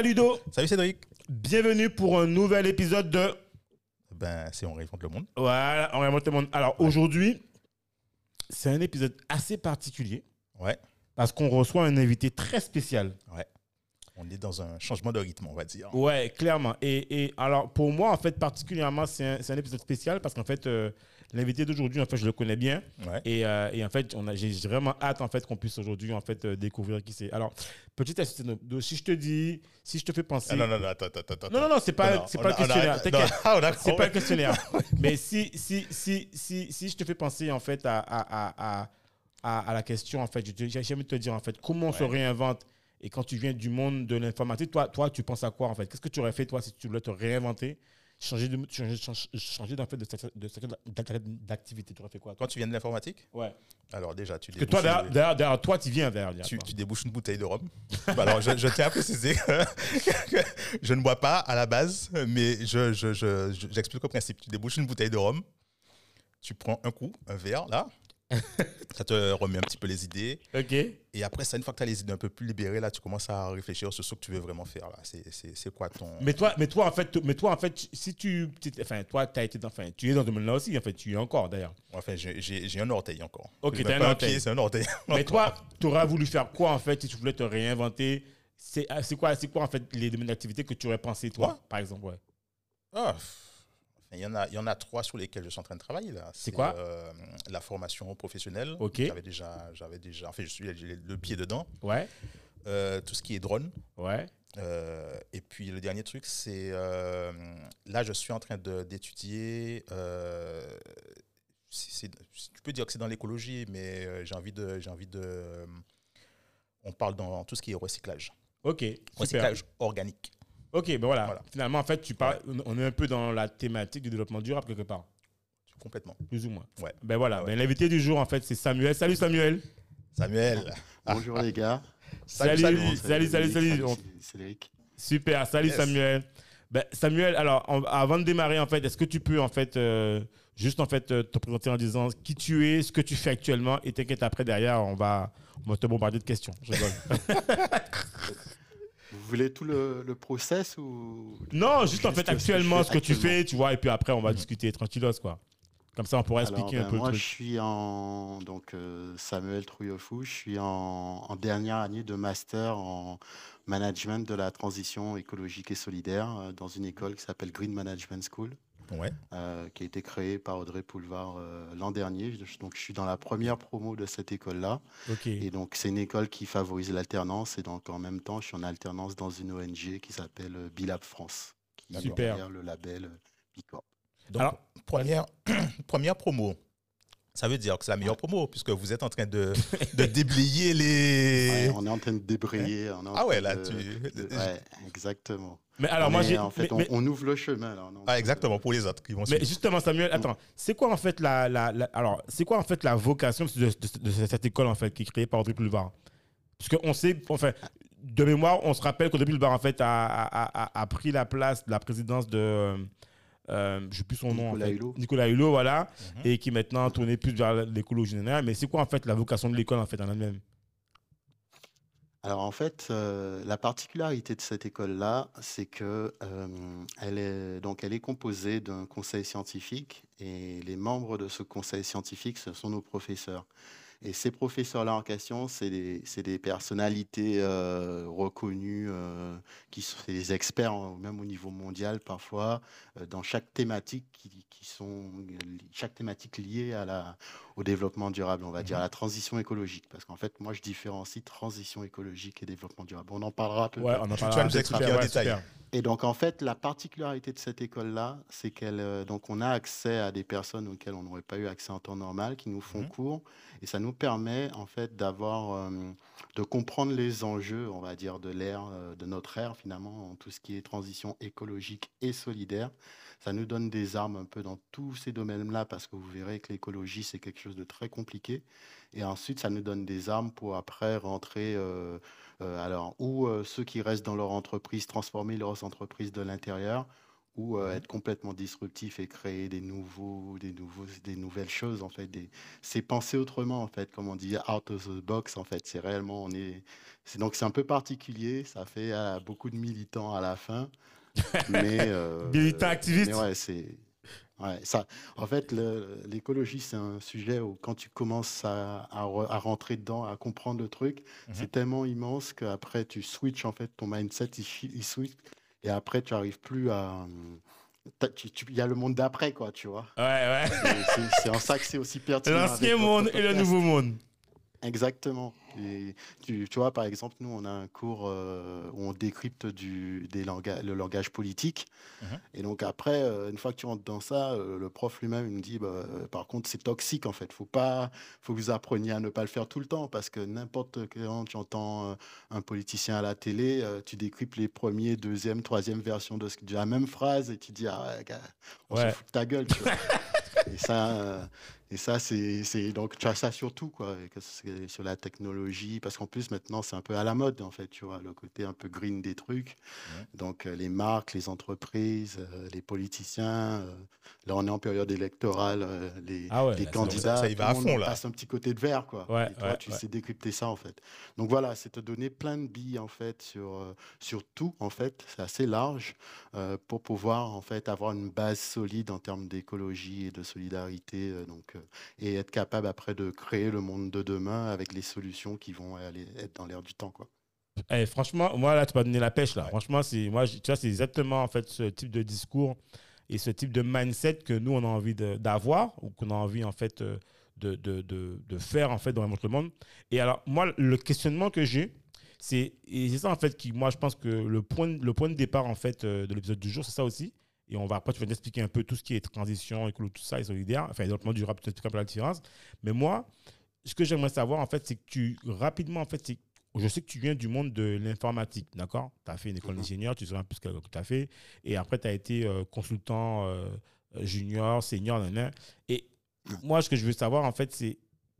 Salut Do, Salut Cédric. bienvenue pour un nouvel épisode de Ben, c'est On réinvente le monde. Voilà, on remonte le monde. Alors aujourd'hui, c'est un épisode assez particulier Ouais, parce qu'on reçoit un invité très spécial. ouais. On est dans un changement de rythme, on va dire. Ouais, clairement. Et, et alors pour moi, en fait, particulièrement, c'est un, c'est un épisode spécial parce qu'en fait, euh, l'invité d'aujourd'hui, en fait, je le connais bien. Ouais. Et, euh, et en fait, on a, j'ai vraiment hâte en fait qu'on puisse aujourd'hui en fait euh, découvrir qui c'est. Alors, petite astuce, si je te dis, si je te fais penser. Ah, non, non, non, attends, attends, attends. Non, non, non, c'est pas, c'est pas a- le on a- questionnaire. non, C'est pas le questionnaire. Mais si, si, si, si, si je te fais penser en fait à, à, à, à, la question, en fait, je te- dire en fait, comment on se réinvente et quand tu viens du monde de l'informatique, toi, toi, tu penses à quoi en fait? Qu'est-ce que tu aurais fait toi si tu voulais te réinventer? Changer de changer, changer, fait de d'activité, tu aurais fait quoi toi? Toi, tu viens de l'informatique? Ouais. Alors déjà, tu Parce que toi, débouches, derrière, derrière- derrière toi, tu viens derrière. tu, toi. tu débouches une bouteille de rhum. Bah alors, je, je tiens à préciser que, je ne bois pas à la base, mais je, je, je- je- j'explique au principe. Tu débouches une bouteille de rhum, tu prends un coup, un verre, là, ça te remet un petit peu les idées. Ok. Et après ça, une fois que tu as les idées un peu plus libérées, là, tu commences à réfléchir sur ce que tu veux vraiment faire. Là. C'est, quoi ton... Mais toi, mais toi, en fait, mais toi, en fait, si tu, enfin, toi, as été, dans- enfin, tu es dans ce domaine-là aussi, en fait, tu es encore d'ailleurs. Enfin, j'ai, un orteil encore. Ok, t'as un orteil. c'est un orteil. Mais toi, tu aurais voulu faire quoi en fait si tu voulais te réinventer? C'est ah, quoi, c'est quoi en fait les domaines d'activité que tu aurais pensé toi, par exemple ouais? Ah, Il y, en a, il y en a trois sur lesquels je suis en train de travailler. Là. C'est quoi euh, La formation professionnelle. Ok. J'avais déjà, j'avais déjà, enfin, je suis le pied dedans. Ouais, Euh, tout ce qui est drone. ouais. Euh, et puis le dernier truc, c'est là, je suis en train d'étudier. tu peux dire que c'est dans l'écologie, mais j'ai envie de, j'ai envie de. on parle dans tout ce qui est recyclage, Ok, super. recyclage organique. Ok, ben voilà. Voilà. Finalement, en fait, tu parles, on est un peu dans la thématique du développement durable quelque part, Complètement. plus ou moins. Ouais. Ben voilà. Ouais. Ben, l'invité du jour en fait, c'est Samuel. Salut Samuel. Samuel. Bonjour les gars. Salut, salut. salut, salut, salut, salut. Cédric. Super, salut Yes. Samuel. Ben, Samuel, alors on- avant de démarrer en fait, est-ce que tu peux en fait euh, juste en fait euh, te présenter en disant qui tu es, ce que tu fais actuellement et t'inquiète après derrière on va, on va te bombarder de questions. Je voulez tout le, le process ou? Non, juste en fait ce que je actuellement ce que tu fais, tu vois, et puis après on va discuter tranquillos quoi. Comme ça on pourra Alors, expliquer un ben, peu moi, le je suis en donc euh, Samuel Trouillofou. Je suis en, en dernière année de master en management de la transition écologique et solidaire euh, dans une école qui s'appelle Green Management School, Ouais. euh, qui a été créée par Audrey Poulevard euh, l'an dernier. Je- Donc, je suis dans la première promo de cette école-là. Et donc, c'est une école qui favorise l'alternance. Et donc, en même temps, je suis en alternance dans une ONG qui s'appelle euh, Bilab France, qui est derrière le label Bicorp. Donc, Alors- première, première promo. Ça veut dire que c'est la meilleure promo, puisque vous êtes en train de, de déblayer les. Ouais, on est en train de débrayer. on est en Ah ouais, là, de- tu- de- ouais, exactement. Mais alors On moi j'ai, en fait, mais- on, mais- on ouvre le chemin. Là, Ah, exactement, pour les autres qui vont mais suivre. justement Samuel, attends, c'est quoi en fait la, la, la- alors c'est quoi en fait la vocation de, de- de cette école en fait qui est créée par Audrey Pulvar Parce qu'on sait, enfin, de mémoire, on se rappelle qu'Audrey Pulvar en fait a, a, a- a pris la place de la présidence de, euh, euh, je sais plus son nom, en Nicolas fait. Hulot. Nicolas Hulot, voilà, Mhm. et qui maintenant a tourné plus vers l'écologie générale. Mais c'est quoi en fait la vocation de l'école en fait en elle-même? Alors en fait, euh, la particularité de cette école-là, c'est que euh, elle est donc elle est composée d'un conseil scientifique et les membres de ce conseil scientifique, ce sont nos professeurs. Et ces professeurs-là en question, c'est des, des personnalités euh, reconnues, qui sont des experts, hein, même au niveau mondial parfois, dans chaque thématique qui, qui sont chaque thématique liée à la, au développement durable, on va dire, à la transition écologique. Parce qu'en fait, moi, je différencie transition écologique et développement durable. On en parlera un peu. Ouais, plus. on en Tu vas parlera. nous Super, expliquer en ouais, détail. super. Et donc, en fait, la particularité de cette école-là, c'est qu'elle, euh, donc, on a accès à des personnes auxquelles on n'aurait pas eu accès en temps normal, qui nous font Mhm. cours, et ça nous permet, en fait, d'avoir, euh, de comprendre les enjeux, on va dire, de l'ère, euh, de notre ère, finalement, en tout ce qui est transition écologique et solidaire. Ça nous donne des armes un peu dans tous ces domaines-là, parce que vous verrez que l'écologie, c'est quelque chose de très compliqué. Et ensuite, ça nous donne des armes pour après rentrer, euh, euh, alors, ou euh, ceux qui restent dans leur entreprise, transformer leurs entreprises de l'intérieur, ou euh, être complètement disruptif et créer des nouveaux, des nouveaux, des nouvelles choses en fait. Des... C'est penser autrement en fait, comme on dit, out of the box en fait. C'est réellement, on est, c'est donc c'est un peu particulier. Ça fait euh, beaucoup de militants à la fin, mais euh, mais ouais, c'est Ouais, ça, en fait, l'écologie, c'est un sujet où quand tu commences à, à re- à rentrer dedans, à comprendre le truc, Mhm. c'est tellement immense qu'après, tu switches, en fait, ton mindset, il, il switch, et après, tu n'arrives plus à... tu- Il y a le monde d'après, quoi, tu vois. Ouais, ouais. C'est en ça que c'est aussi pertinent. L'ancien monde et le nouveau monde. Exactement. Et tu, tu vois, par exemple, nous, on a un cours euh, où on décrypte du, des langages, le langage politique. Mhm. Et donc après, euh, une fois que tu rentres dans ça, euh, le prof lui-même, il me dit, bah, par contre, c'est toxique, en fait. Faut pas, faut que vous appreniez à ne pas le faire tout le temps, parce que n'importe quand tu entends un politicien à la télé, tu décryptes les premiers, deuxième, troisième versions de, ce, de la même phrase, et tu dis, ah on Ouais. se fout de ta gueule, tu vois. et ça, et ça, c'est, donc tu as ça surtout quoi, que sur la technologie, parce qu'en plus maintenant c'est un peu à la mode en fait, tu vois, le côté un peu green des trucs. Ouais. Donc euh, les marques, les entreprises, euh, les politiciens. euh, là, on est en période électorale, les, Ah ouais. les ça- candidats, ça y va tout à le monde fond, là. passe un petit côté de vert quoi. Ouais, et toi, tu sais décrypter ça en fait. Donc voilà, c'est te donner plein de billes en fait sur sur tout en fait, c'est assez large euh, pour pouvoir en fait avoir une base solide en termes d'écologie et de solidarité, donc et être capable après de créer le monde de demain avec les solutions qui vont aller être dans l'air du temps quoi. Eh, franchement, moi, là, tu m'as donné la pêche, là. Ouais. Franchement, c'est, moi, tu vois, c'est exactement, en fait, ce type de discours et ce type de mindset que nous, on a envie d'avoir ou qu'on a envie, en fait, euh, de, de, de, de faire, en fait, dans notre monde. Et alors, moi, le questionnement que j'ai, c'est, c'est ça, en fait, qui, moi, je pense que le point, le point de départ, en fait, euh, de l'épisode du jour, c'est ça aussi. Et on va, après, tu vas nous expliquer un peu tout ce qui est transition, écolo, tout ça, et solidaire, enfin, développement durable, tu expliques un peu la différence. Mais moi, ce que j'aimerais savoir, en fait, c'est que tu, rapidement, en fait, c'est je sais que tu viens du monde de l'informatique, d'accord? Tu as fait une école d'ingénieur, tu sais un peu ce que tu as fait. Et après, tu as été euh, consultant euh, junior, senior, nanana. Et moi, ce que je veux savoir, en fait, c'est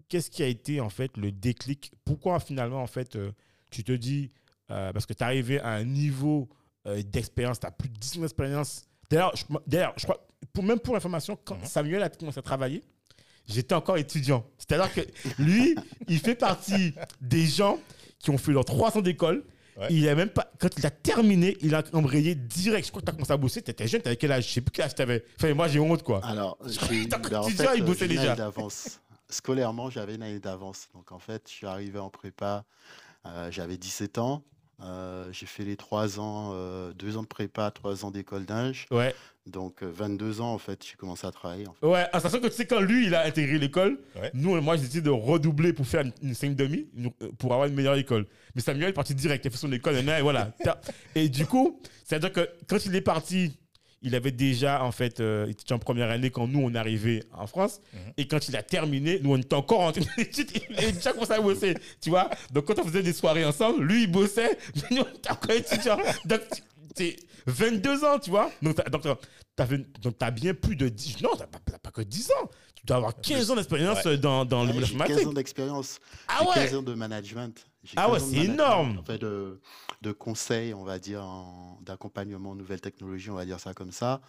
qu'est-ce qui a été, en fait, le déclic? Pourquoi, finalement, en fait, euh, tu te dis, euh, parce que tu es arrivé à un niveau euh, d'expérience, tu as plus de 10 ans d'expérience. D'ailleurs, je, d'ailleurs, je crois, pour, même pour information, quand Mhm. Samuel a commencé à travailler, j'étais encore étudiant. C'est-à-dire que lui, il fait partie des gens qui ont fait leurs trois ans d'école. Ouais. Il a même pas, quand il a terminé, il a embrayé direct. Je crois que tu as commencé à bosser. Tu étais jeune, tu avais quel âge? Je sais plus quel âge tu avais. Enfin, moi, j'ai honte, quoi. Alors, j'ai- ben, en fait, il euh, bossait j'ai une déjà. année d'avance. Scolairement, j'avais une année d'avance. Donc, en fait, je suis arrivé en prépa, euh, j'avais 17 ans. Euh, j'ai fait les trois ans, euh, deux ans de prépa, trois ans d'école d'ingé. Ouais. Donc, euh, 22 ans, en fait, j'ai commencé à travailler. en fait. Ouais, en sachant que tu sais, quand lui, il a intégré l'école, Ouais. nous, moi, j'ai décidé de redoubler pour faire une, une 5 demi, une- euh, pour avoir une meilleure école. Mais Samuel est parti direct, il a fait son école, et voilà. Et du coup, c'est-à-dire que quand il est parti, il avait déjà, en fait, euh, il était en première année quand nous, on arrivés en France. Mhm. Et quand il a terminé, nous, on était encore en études, il déjà commencé à bosser, tu vois. Donc, quand on faisait des soirées ensemble, lui, il bossait, mais nous, on était encore étudiants. Donc, c'est 22 ans, tu vois. Donc, t'as, donc, donc, bien plus de 10... Non, t'as pas, pas que 10 ans. Tu dois avoir 15 ans d'expérience Ouais. dans, dans le Ouais, monde j'ai 15 informatique. ans d'expérience. Ah ouais 15 ans de management. Ah ouais, 15 ans de c'est énorme. En fait, de, de conseils, on va dire, en- d'accompagnement aux nouvelles technologies, on va dire ça comme ça.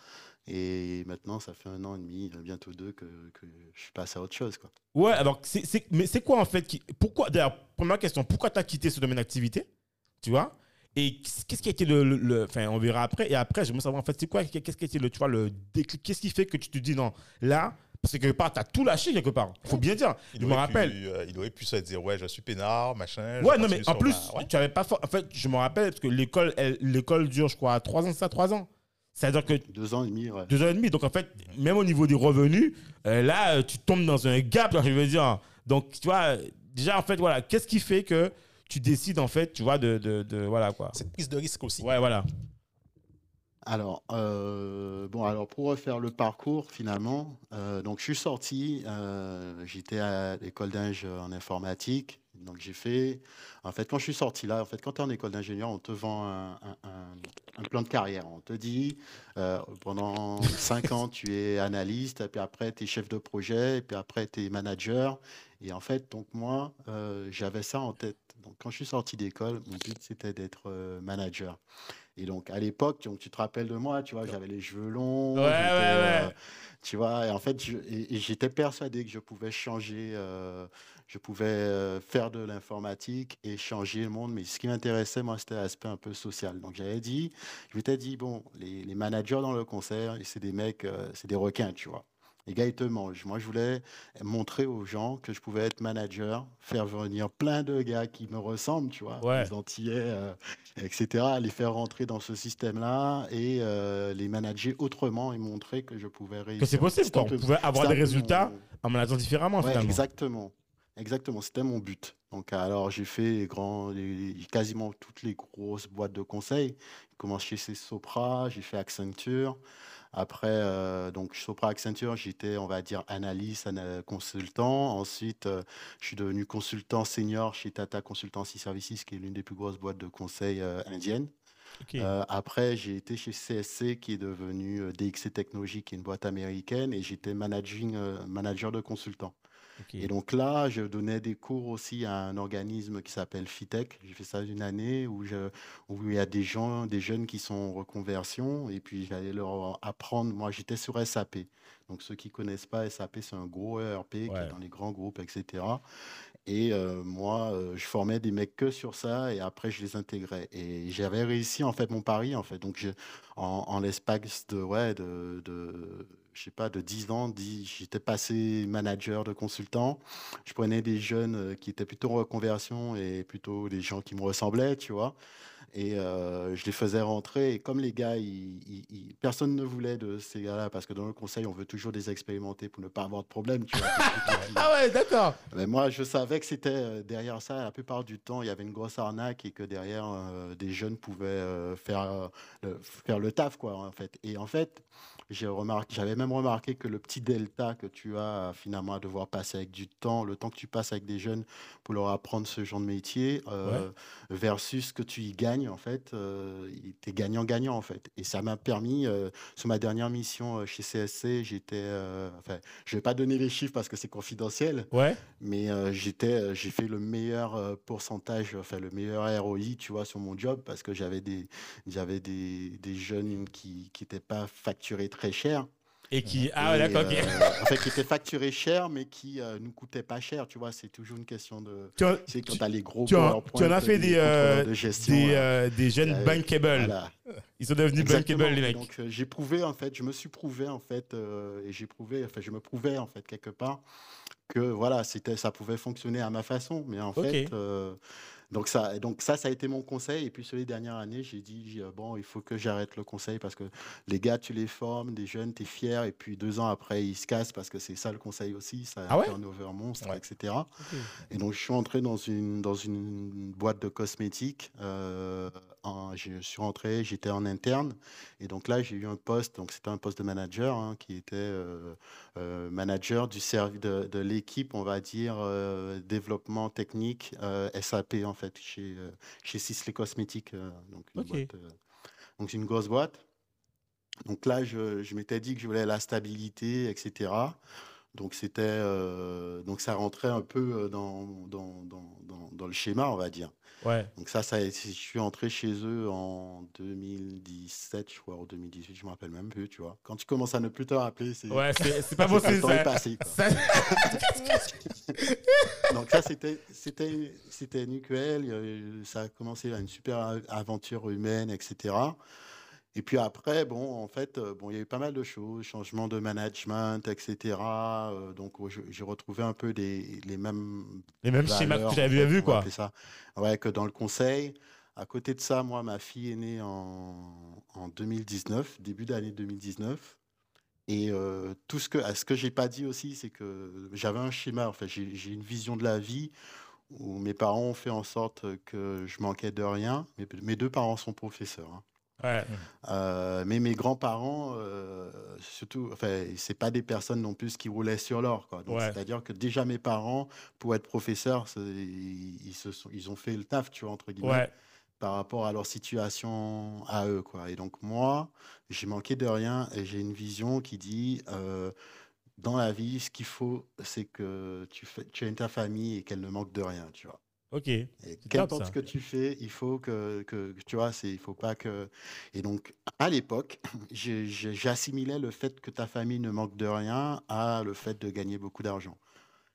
Et maintenant, ça fait un an et demi, bientôt deux, que, que je suis passé à autre chose. Quoi. Ouais, alors, c'est, c'est- mais c'est quoi en fait qui, Pourquoi, d'ailleurs, première question, pourquoi tu as quitté ce domaine d'activité Tu vois? Et qu'est-ce qui a été le. le- le- Enfin, on verra après. Et après, j'aimerais savoir en fait, c'est quoi Qu'est-ce qui a été le, tu vois, le déclic Qu'est-ce qui fait que tu te dis non, là, parce que quelque part, tu as tout lâché quelque part. faut bien dire. Il je me aurait rappelle. pu, euh, il aurait pu se dire, ouais, je suis peinard, machin. Ouais, non, mais en plus, ma- ouais. tu avais pas. for- En fait, je me rappelle parce que l'école, dure, je crois, 3 ans, c'est ça, 3 ans. C'est-à-dire que Deux ans et demi, ouais. deux ans et demi. Donc, en fait, même au niveau des revenus, euh, là, tu tombes dans un gap, je veux dire. Donc, tu vois, déjà, en fait, voilà, qu'est-ce qui fait que tu décides, en fait, tu vois, de. de, de- voilà, quoi. Cette prise de risque aussi. Ouais, voilà. Alors, euh, bon, alors pour refaire le parcours, finalement, euh, donc je suis sorti, euh, j'étais à l'école d'ingénieur en informatique. Donc j'ai fait, en fait, quand je suis sorti là, en fait, quand tu es en école d'ingénieur, on te vend un, un- plan de carrière. On te dit, pendant cinq ans, tu es analyste, puis après, tu es chef de projet, et puis après, tu es manager. Et en fait, donc moi, j'avais ça en tête. Donc quand je suis sorti d'école, mon but, c'était d'être manager. Et donc, à l'époque, tu te rappelles de moi, tu vois, j'avais les cheveux longs. Ouais, ouais, ouais. Euh, tu vois, et en fait, j'étais persuadé que je pouvais changer, euh, je pouvais euh, faire de l'informatique et changer le monde. Mais ce qui m'intéressait, moi, c'était l'aspect un peu social. Donc, j'avais dit, je m'étais dit, bon, les, les, managers dans le concert, c'est des mecs, c'est des requins, tu vois. Les gars, ils te mangent. Moi, je voulais montrer aux gens que je pouvais être manager, faire venir plein de gars qui me ressemblent, tu vois, les Antillais, euh, etc., les faire rentrer dans ce système-là et euh, les manager autrement et montrer que je pouvais réussir. Que c'est possible, quoi. On pouvait avoir des résultats en manageant différemment, finalement. Exactement. Exactement, c'était mon but. Donc, alors, j'ai fait grands, quasiment toutes les grosses boîtes de conseil. J'ai commencé chez Sopra, j'ai fait Accenture. Après, euh, donc Sopra Accenture, j'étais, on va dire, analyste, consultant. Ensuite, euh, je suis devenu consultant senior chez Tata Consultancy Services, qui est l'une des plus grosses boîtes de conseil euh, indiennes. après, j'ai été chez CSC, qui est devenu DXC Technologies, qui est une boîte américaine, et j'étais managing, manager de consultant. Et donc là, je donnais des cours aussi à un organisme qui s'appelle FITEC. J'ai fait ça une année où, je, où il y a des gens, des jeunes qui sont en reconversion et puis j'allais leur apprendre. Moi, j'étais sur SAP. Donc ceux qui connaissent pas SAP, c'est un gros ERP qui est dans les grands groupes, etc. Et euh, moi, euh, je formais des mecs que sur ça et après je les intégrais. Et j'avais réussi en fait mon pari en fait. Donc je, en, en l'espace de ouais de, de je sais pas, de 10 ans, j'étais passé manager de consultant. Je prenais des jeunes euh, qui étaient plutôt en reconversion et plutôt des gens qui me ressemblaient, tu vois. Et euh, je les faisais rentrer. Et comme les gars, personne ne voulait de ces gars-là, parce que dans le conseil, on veut toujours des expérimenter pour ne pas avoir de problème. Tu vois, ah ouais, d'accord. Mais moi, je savais que c'était euh, derrière ça, la plupart du temps, il y avait une grosse arnaque et que derrière, des jeunes pouvaient faire, faire le taf, quoi, en fait. Et en fait, j'avais même remarqué que le petit delta que tu as finalement à devoir passer avec du temps, le temps que tu passes avec des jeunes pour leur apprendre ce genre de métier, euh, versus ce que tu y gagnes, en fait, euh, tu es gagnant-gagnant, en fait. Et ça m'a permis, euh, sur ma dernière mission chez CSC, j'étais, enfin, je vais pas donner les chiffres parce que c'est confidentiel, ouais. mais j'étais, j'ai fait le meilleur pourcentage, enfin, le meilleur ROI, tu vois, sur mon job parce que j'avais des, j'avais des, des jeunes qui n'étaient pas facturés très très cher. Et qui, ah d'accord, euh, en fait, qui était facturé cher, mais qui euh, nous coûtait pas cher, tu vois. C'est toujours une question de. Tu quand tu as les gros. Tu, en, tu en as fait des, euh, de gestion, des, des, jeunes bankable. Ils sont devenus bankable, les mecs. Donc, j'ai prouvé, en fait, je me suis prouvé, en fait, et j'ai prouvé, enfin, je me prouvais, en fait, quelque part, que voilà, c'était, ça pouvait fonctionner à ma façon. Mais en fait, donc ça, donc ça, ça a été mon conseil. Et puis sur les dernières années, j'ai dit, euh, bon, il faut que j'arrête le conseil parce que les gars, tu les formes, des jeunes, tu es fier. Et puis deux ans après, ils se cassent parce que c'est ça le conseil aussi. Ça a ah un turnover monstre, etc. Et donc je suis entré dans une, dans une boîte de cosmétiques. Euh, je suis rentré, j'étais en interne. Et donc là, j'ai eu un poste. Donc c'était un poste de manager hein, qui était euh, manager du service de, de l'équipe, on va dire, développement technique SAP en fait chez, euh, chez Sisley Cosmétiques. Euh, donc, une boîte, euh, donc, c'est une grosse boîte. Donc là, je, je m'étais dit que je voulais la stabilité, etc. Donc c'était donc ça rentrait un peu dans, dans, dans, dans, le schéma, on va dire. Ouais. Donc ça, ça, je suis entré chez eux en 2017, je crois, ou 2018, je me rappelle même plus, tu vois. Quand tu commences à ne plus te rappeler, c'est ouais, c'est pas possible. ça. passé. Ça... Donc ça, c'était c'était c'était nickel. Ça a commencé à une super aventure humaine, etc. Et puis après, bon, en fait, euh, bon, il y a eu pas mal de choses, changement de management, etc. Euh, donc, j'ai retrouvé un peu les mêmes les mêmes schémas que tu avais vu, quoi. Ça. Ouais, que dans le conseil. À côté de ça, moi, ma fille est née en, en 2019, début d'année 2019. Et euh, tout ce que, ce que j'ai pas dit aussi, c'est que j'avais un schéma. En fait, j'ai une vision de la vie où mes parents ont fait en sorte que je manquais de rien. Mes, mes deux parents sont professeurs. Hein. Ouais. Euh, mais mes grands-parents, euh, surtout, enfin, c'est pas des personnes non plus qui roulaient sur l'or, Ouais. c'est-à-dire que déjà mes parents, pour être professeurs, ils, ils se sont, ils ont fait le taf, tu vois, entre guillemets, Ouais. par rapport à leur situation à eux, quoi. Et donc moi, j'ai manqué de rien et j'ai une vision qui dit, euh, dans la vie, ce qu'il faut, c'est que tu fais, tu aimes ta famille et qu'elle ne manque de rien, tu vois. Ok. Et qu'importe ce que tu fais, il faut que, tu vois, c'est, il faut pas que. Et donc, à l'époque, j'assimilais le fait que ta famille ne manque de rien à le fait de gagner beaucoup d'argent.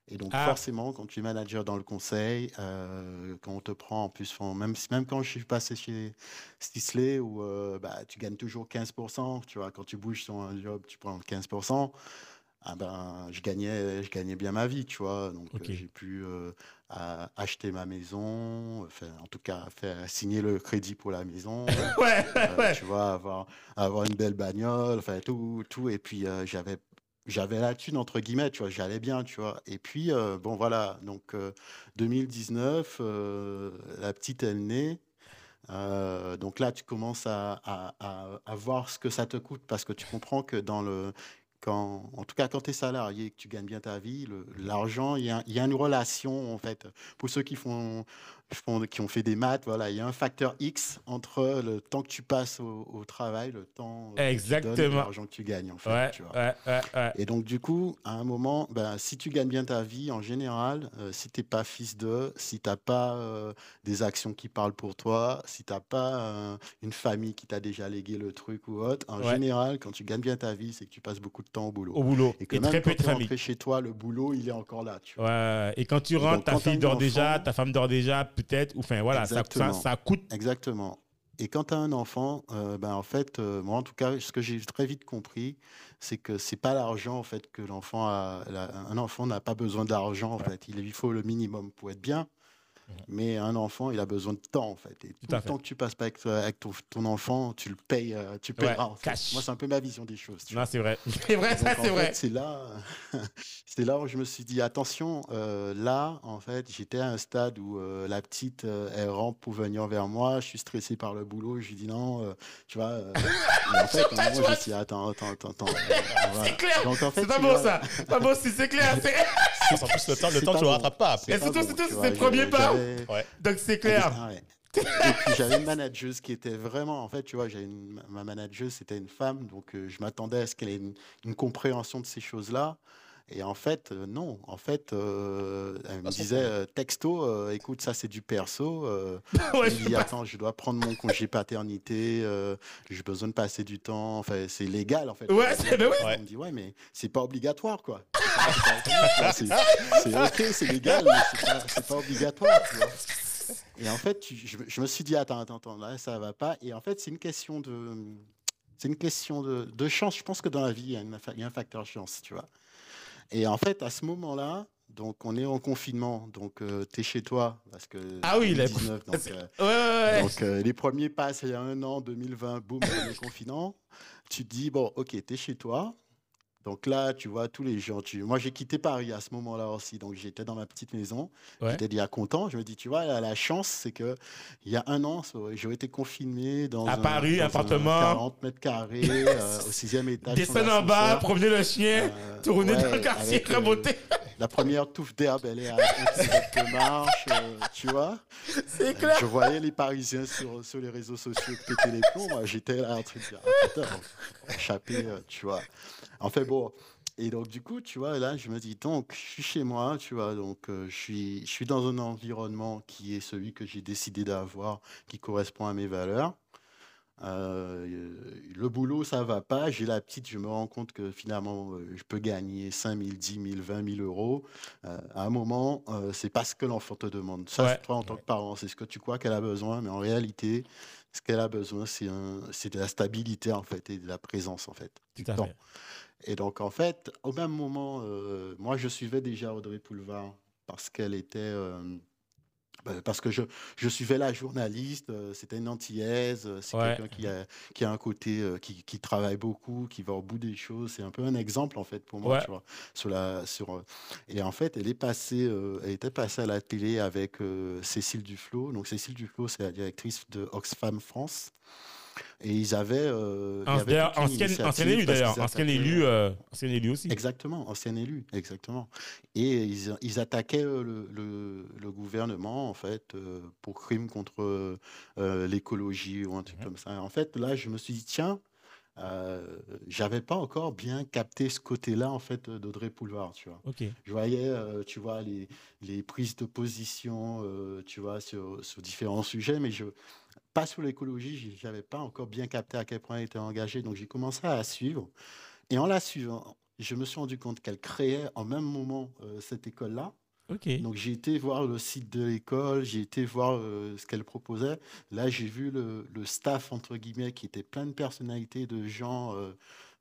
Et donc, Ah. forcément, quand tu es manager dans le conseil, euh, quand on te prend en plus, même quand je suis passé chez Stisley, où euh, bah, tu gagnes toujours 15%, tu vois, quand tu bouges sur un job, tu prends 15%. Ah ben, je gagnais, je gagnais bien ma vie, tu vois. Donc, euh, j'ai pu euh, à- acheter ma maison, enfin, en tout cas, faire signer le crédit pour la maison, Ouais, euh, ouais. tu vois, avoir, avoir une belle bagnole, enfin, tout, tout. Et puis, euh, j'avais, j'avais la thune, entre guillemets, tu vois, j'allais bien, tu vois. Et puis, euh, bon, voilà, donc, euh, 2019, euh, la petite, elle naît. Euh, donc là, tu commences à, à- à- à voir ce que ça te coûte parce que tu comprends que dans le. En tout cas, quand tu es salarié et que tu gagnes bien ta vie, l'argent, il y a, une relation, en fait. Pour ceux qui, font- qui ont fait des maths, voilà, il y a un facteur X entre le temps que tu passes au, au travail, le temps euh, que tu donnes et Exactement. l'argent que tu gagnes, en fait. Ouais, tu vois. ouais, ouais, ouais. Et donc, du coup, à un moment, ben, si tu gagnes bien ta vie, en général, euh, si tu n'es pas fils de, si tu n'as pas euh, des actions qui parlent pour toi, si tu n'as pas euh, une famille qui t'a déjà légué le truc ou autre, en général, quand tu gagnes bien ta vie, c'est que tu passes beaucoup de temps au boulot. Au boulot. Et que Et même très quand peu tu de es famille. rentré chez toi, le boulot, il est encore là. Tu vois. Et quand tu rentres, donc, ta fille dort déjà, ta femme dort déjà, peut-être. Ou Enfin, voilà, ça, ça, coûte. Exactement. Et quand tu as un enfant, euh, ben, en fait, euh, moi en tout cas, ce que j'ai très vite compris, c'est que c'est pas l'argent en fait que l'enfant a. la- un enfant n'a pas besoin d'argent en fait. Il lui faut le minimum pour être bien. Mais un enfant, il a besoin de temps en fait. Et tout, le fait. temps que tu passes pas avec, avec ton, ton enfant, tu le payes, euh, tu Ouais, payeras. en fait. cash. Moi, c'est un peu ma vision des choses. Non, c'est vrai. C'est vrai, ça, c'est vrai. c'est là, c'est là où je me suis dit attention. euh, là, en fait, j'étais à un stade où euh, la petite, euh, elle rentre pour venir vers moi. Je suis stressé par le boulot. Je lui dis non, euh, tu vois. euh, en fait, à un moment, je me suis dit attends, attends, attends, attends. euh, voilà. C'est clair. Donc, en fait, C'est pas vois, ça. Pas beau, si c'est clair. c'est- En plus, le temps, le c'est temps tu le bon. rattrapes pas après. Et surtout, bon, c'est le premier pas. Ouais. Donc, c'est clair. ah ouais. Et puis j'avais une manageuse qui était vraiment, en fait, tu vois, j'avais une- ma manageuse, c'était une femme, donc euh, je m'attendais à ce qu'elle ait une, une compréhension de ces choses-là. Et en fait, euh, non. En fait, euh, elle me disait euh, texto, euh, écoute, ça c'est du perso. euh, Ouais, je dis, attends, je dois prendre mon congé paternité, euh, j'ai besoin de passer du temps. Enfin, c'est légal, en fait. Ouais, c'est- ben oui. On me dit, ouais, mais c'est pas obligatoire, quoi. C'est ok, c'est légal, mais c'est pas, c'est pas obligatoire, tu vois. Et en fait, tu- je, je me suis dit, attends, attends, attends, là, ça va pas. Et en fait, c'est une question de, c'est une question de, de chance. Je pense que dans la vie, il y a, une fa- il y a un facteur chance, tu vois. Et en fait, à ce moment-là, donc on est en confinement, donc tu es chez toi, parce que Ah oui, la- 2019, donc, c'est- euh, Ouais, ouais, ouais. donc euh, les premiers passes il y a un an, 2020, boum, premier confinement. Tu te dis, bon, ok, tu es chez toi. Donc là, tu vois tous les gens. Tu... Moi, j'ai quitté Paris à ce moment-là aussi. Donc j'étais dans ma petite maison. Ouais. J'étais déjà content. Je me dis, tu vois, la, la chance, c'est que il y a un an, j'aurais été confiné dans À un, Paris, dans un appartement. 40 mètres carrés, euh, au sixième étage. Descendre en bas, promener le chien, Euh, tourner dans le quartier, avec, euh, remonter. La première touffe d'herbe, elle est à 1 km de marche, euh, tu vois. C'est Euh, clair. Je voyais les Parisiens sur, sur les réseaux sociaux péter les plombs. Moi, j'étais là de dire, ah, euh, tu vois. En fait, bon. Et donc, du coup, tu vois, là, je me dis, donc, je suis chez moi, tu vois, donc, euh, je, suis, je suis dans un environnement qui est celui que j'ai décidé d'avoir, qui correspond à mes valeurs. Euh, le boulot, ça va pas. J'ai la petite, je me rends compte que finalement, euh, je peux gagner 5 000, 10 000, 20 000 euros. Euh, à un moment, euh, c'est pas ce que l'enfant te demande. Ça, Ouais. toi, en tant que parent, c'est ce que tu crois qu'elle a besoin, mais en réalité, ce qu'elle a besoin, c'est de la stabilité, en fait, et de la présence, en fait. Du temps. fait. Et donc, en fait, au même moment, euh, moi, je suivais déjà Audrey Poulevard parce qu'elle était. euh, ben, parce que je, je suivais la journaliste, euh, c'était une antillaise, c'est Ouais. quelqu'un qui a, qui a un côté, qui, qui travaille beaucoup, qui va au bout des choses. C'est un peu un exemple, en fait, pour moi, Ouais. tu vois. Sur la, sur, et en fait, elle est passée, euh, elle était passée à la télé avec euh, Cécile Duflot. Donc, Cécile Duflot, c'est la directrice de Oxfam France. Et ils avaient. euh, il avait ancien, élu d'ailleurs. Ancien élu, euh, ancien élu aussi. Exactement, ancien élu, exactement. Et ils, ils attaquaient euh, le, le- le gouvernement, en fait, euh, pour crime contre euh, l'écologie ou un truc Mhm. comme ça. En fait, là, je me suis dit, tiens, euh, j'avais pas encore bien capté ce côté-là, en fait, d'Audrey Poulevard, tu vois. Je voyais, euh, tu vois, les, les prises de position, euh, tu vois, sur, sur différents sujets, mais je, pas sur l'écologie, j'avais pas encore bien capté à quel point elle était engagée. Donc, j'ai commencé à la suivre. Et en la suivant, je me suis rendu compte qu'elle créait en même moment euh, cette école-là. Donc, j'ai été voir le site de l'école, j'ai été voir euh, ce qu'elle proposait. Là, j'ai vu le, le staff, entre guillemets, qui était plein de personnalités, de gens euh,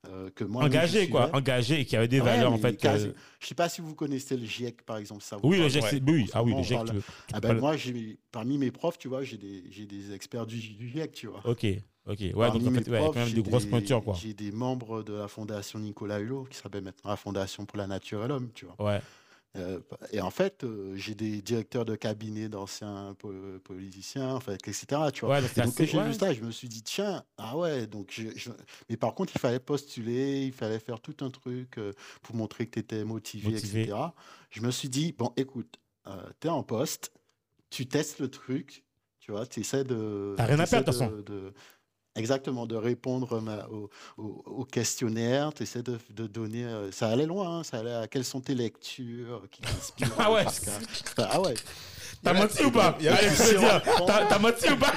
euh, que moi Engagé, quoi. Engagé et qui avait des Ouais, valeurs, en fait. quasi- euh, Je sais pas si vous connaissez le GIEC, par exemple. Ça vous Oui, le GEC, Ouais. oui, ah oui, le GEC, parle- tu veux- Ah ben, moi, j'ai, parmi mes profs, tu vois, j'ai des, j'ai des experts du, du GIEC, tu vois. Ok, ok. Ouais, Parmi donc en mes fait, ouais, il y a profs, quand même j'ai de grosses des- pointures, quoi. J'ai des membres de la fondation Nicolas Hulot, qui s'appelle maintenant la Fondation pour la Nature et l'Homme, tu vois. Ouais. Euh, et en fait, euh, j'ai des directeurs de cabinet d'anciens po- politiciens, en fait, etc. Tu vois. Ouais, donc Et c'est donc, quand assez. j'ai ouais. vu ça, je me suis dit, tiens, ah ouais, donc je, je- Mais par contre, il fallait postuler, il fallait faire tout un truc euh, pour montrer que tu étais motivé, Motivé. etc. Je me suis dit, bon, écoute, tu es en poste, tu testes le truc, tu vois, tu essaies de. T'as rien à perdre, de toute de- de- Exactement, de répondre ma- au, au- au questionnaire, tu essaies de, de donner. euh, ça allait loin, hein, ça allait à quelles sont tes lectures qui t'inspirent. Ah ouais. Ah ouais. T'as menti ou pas Allez, je veux dire, t'as t'as menti ou pas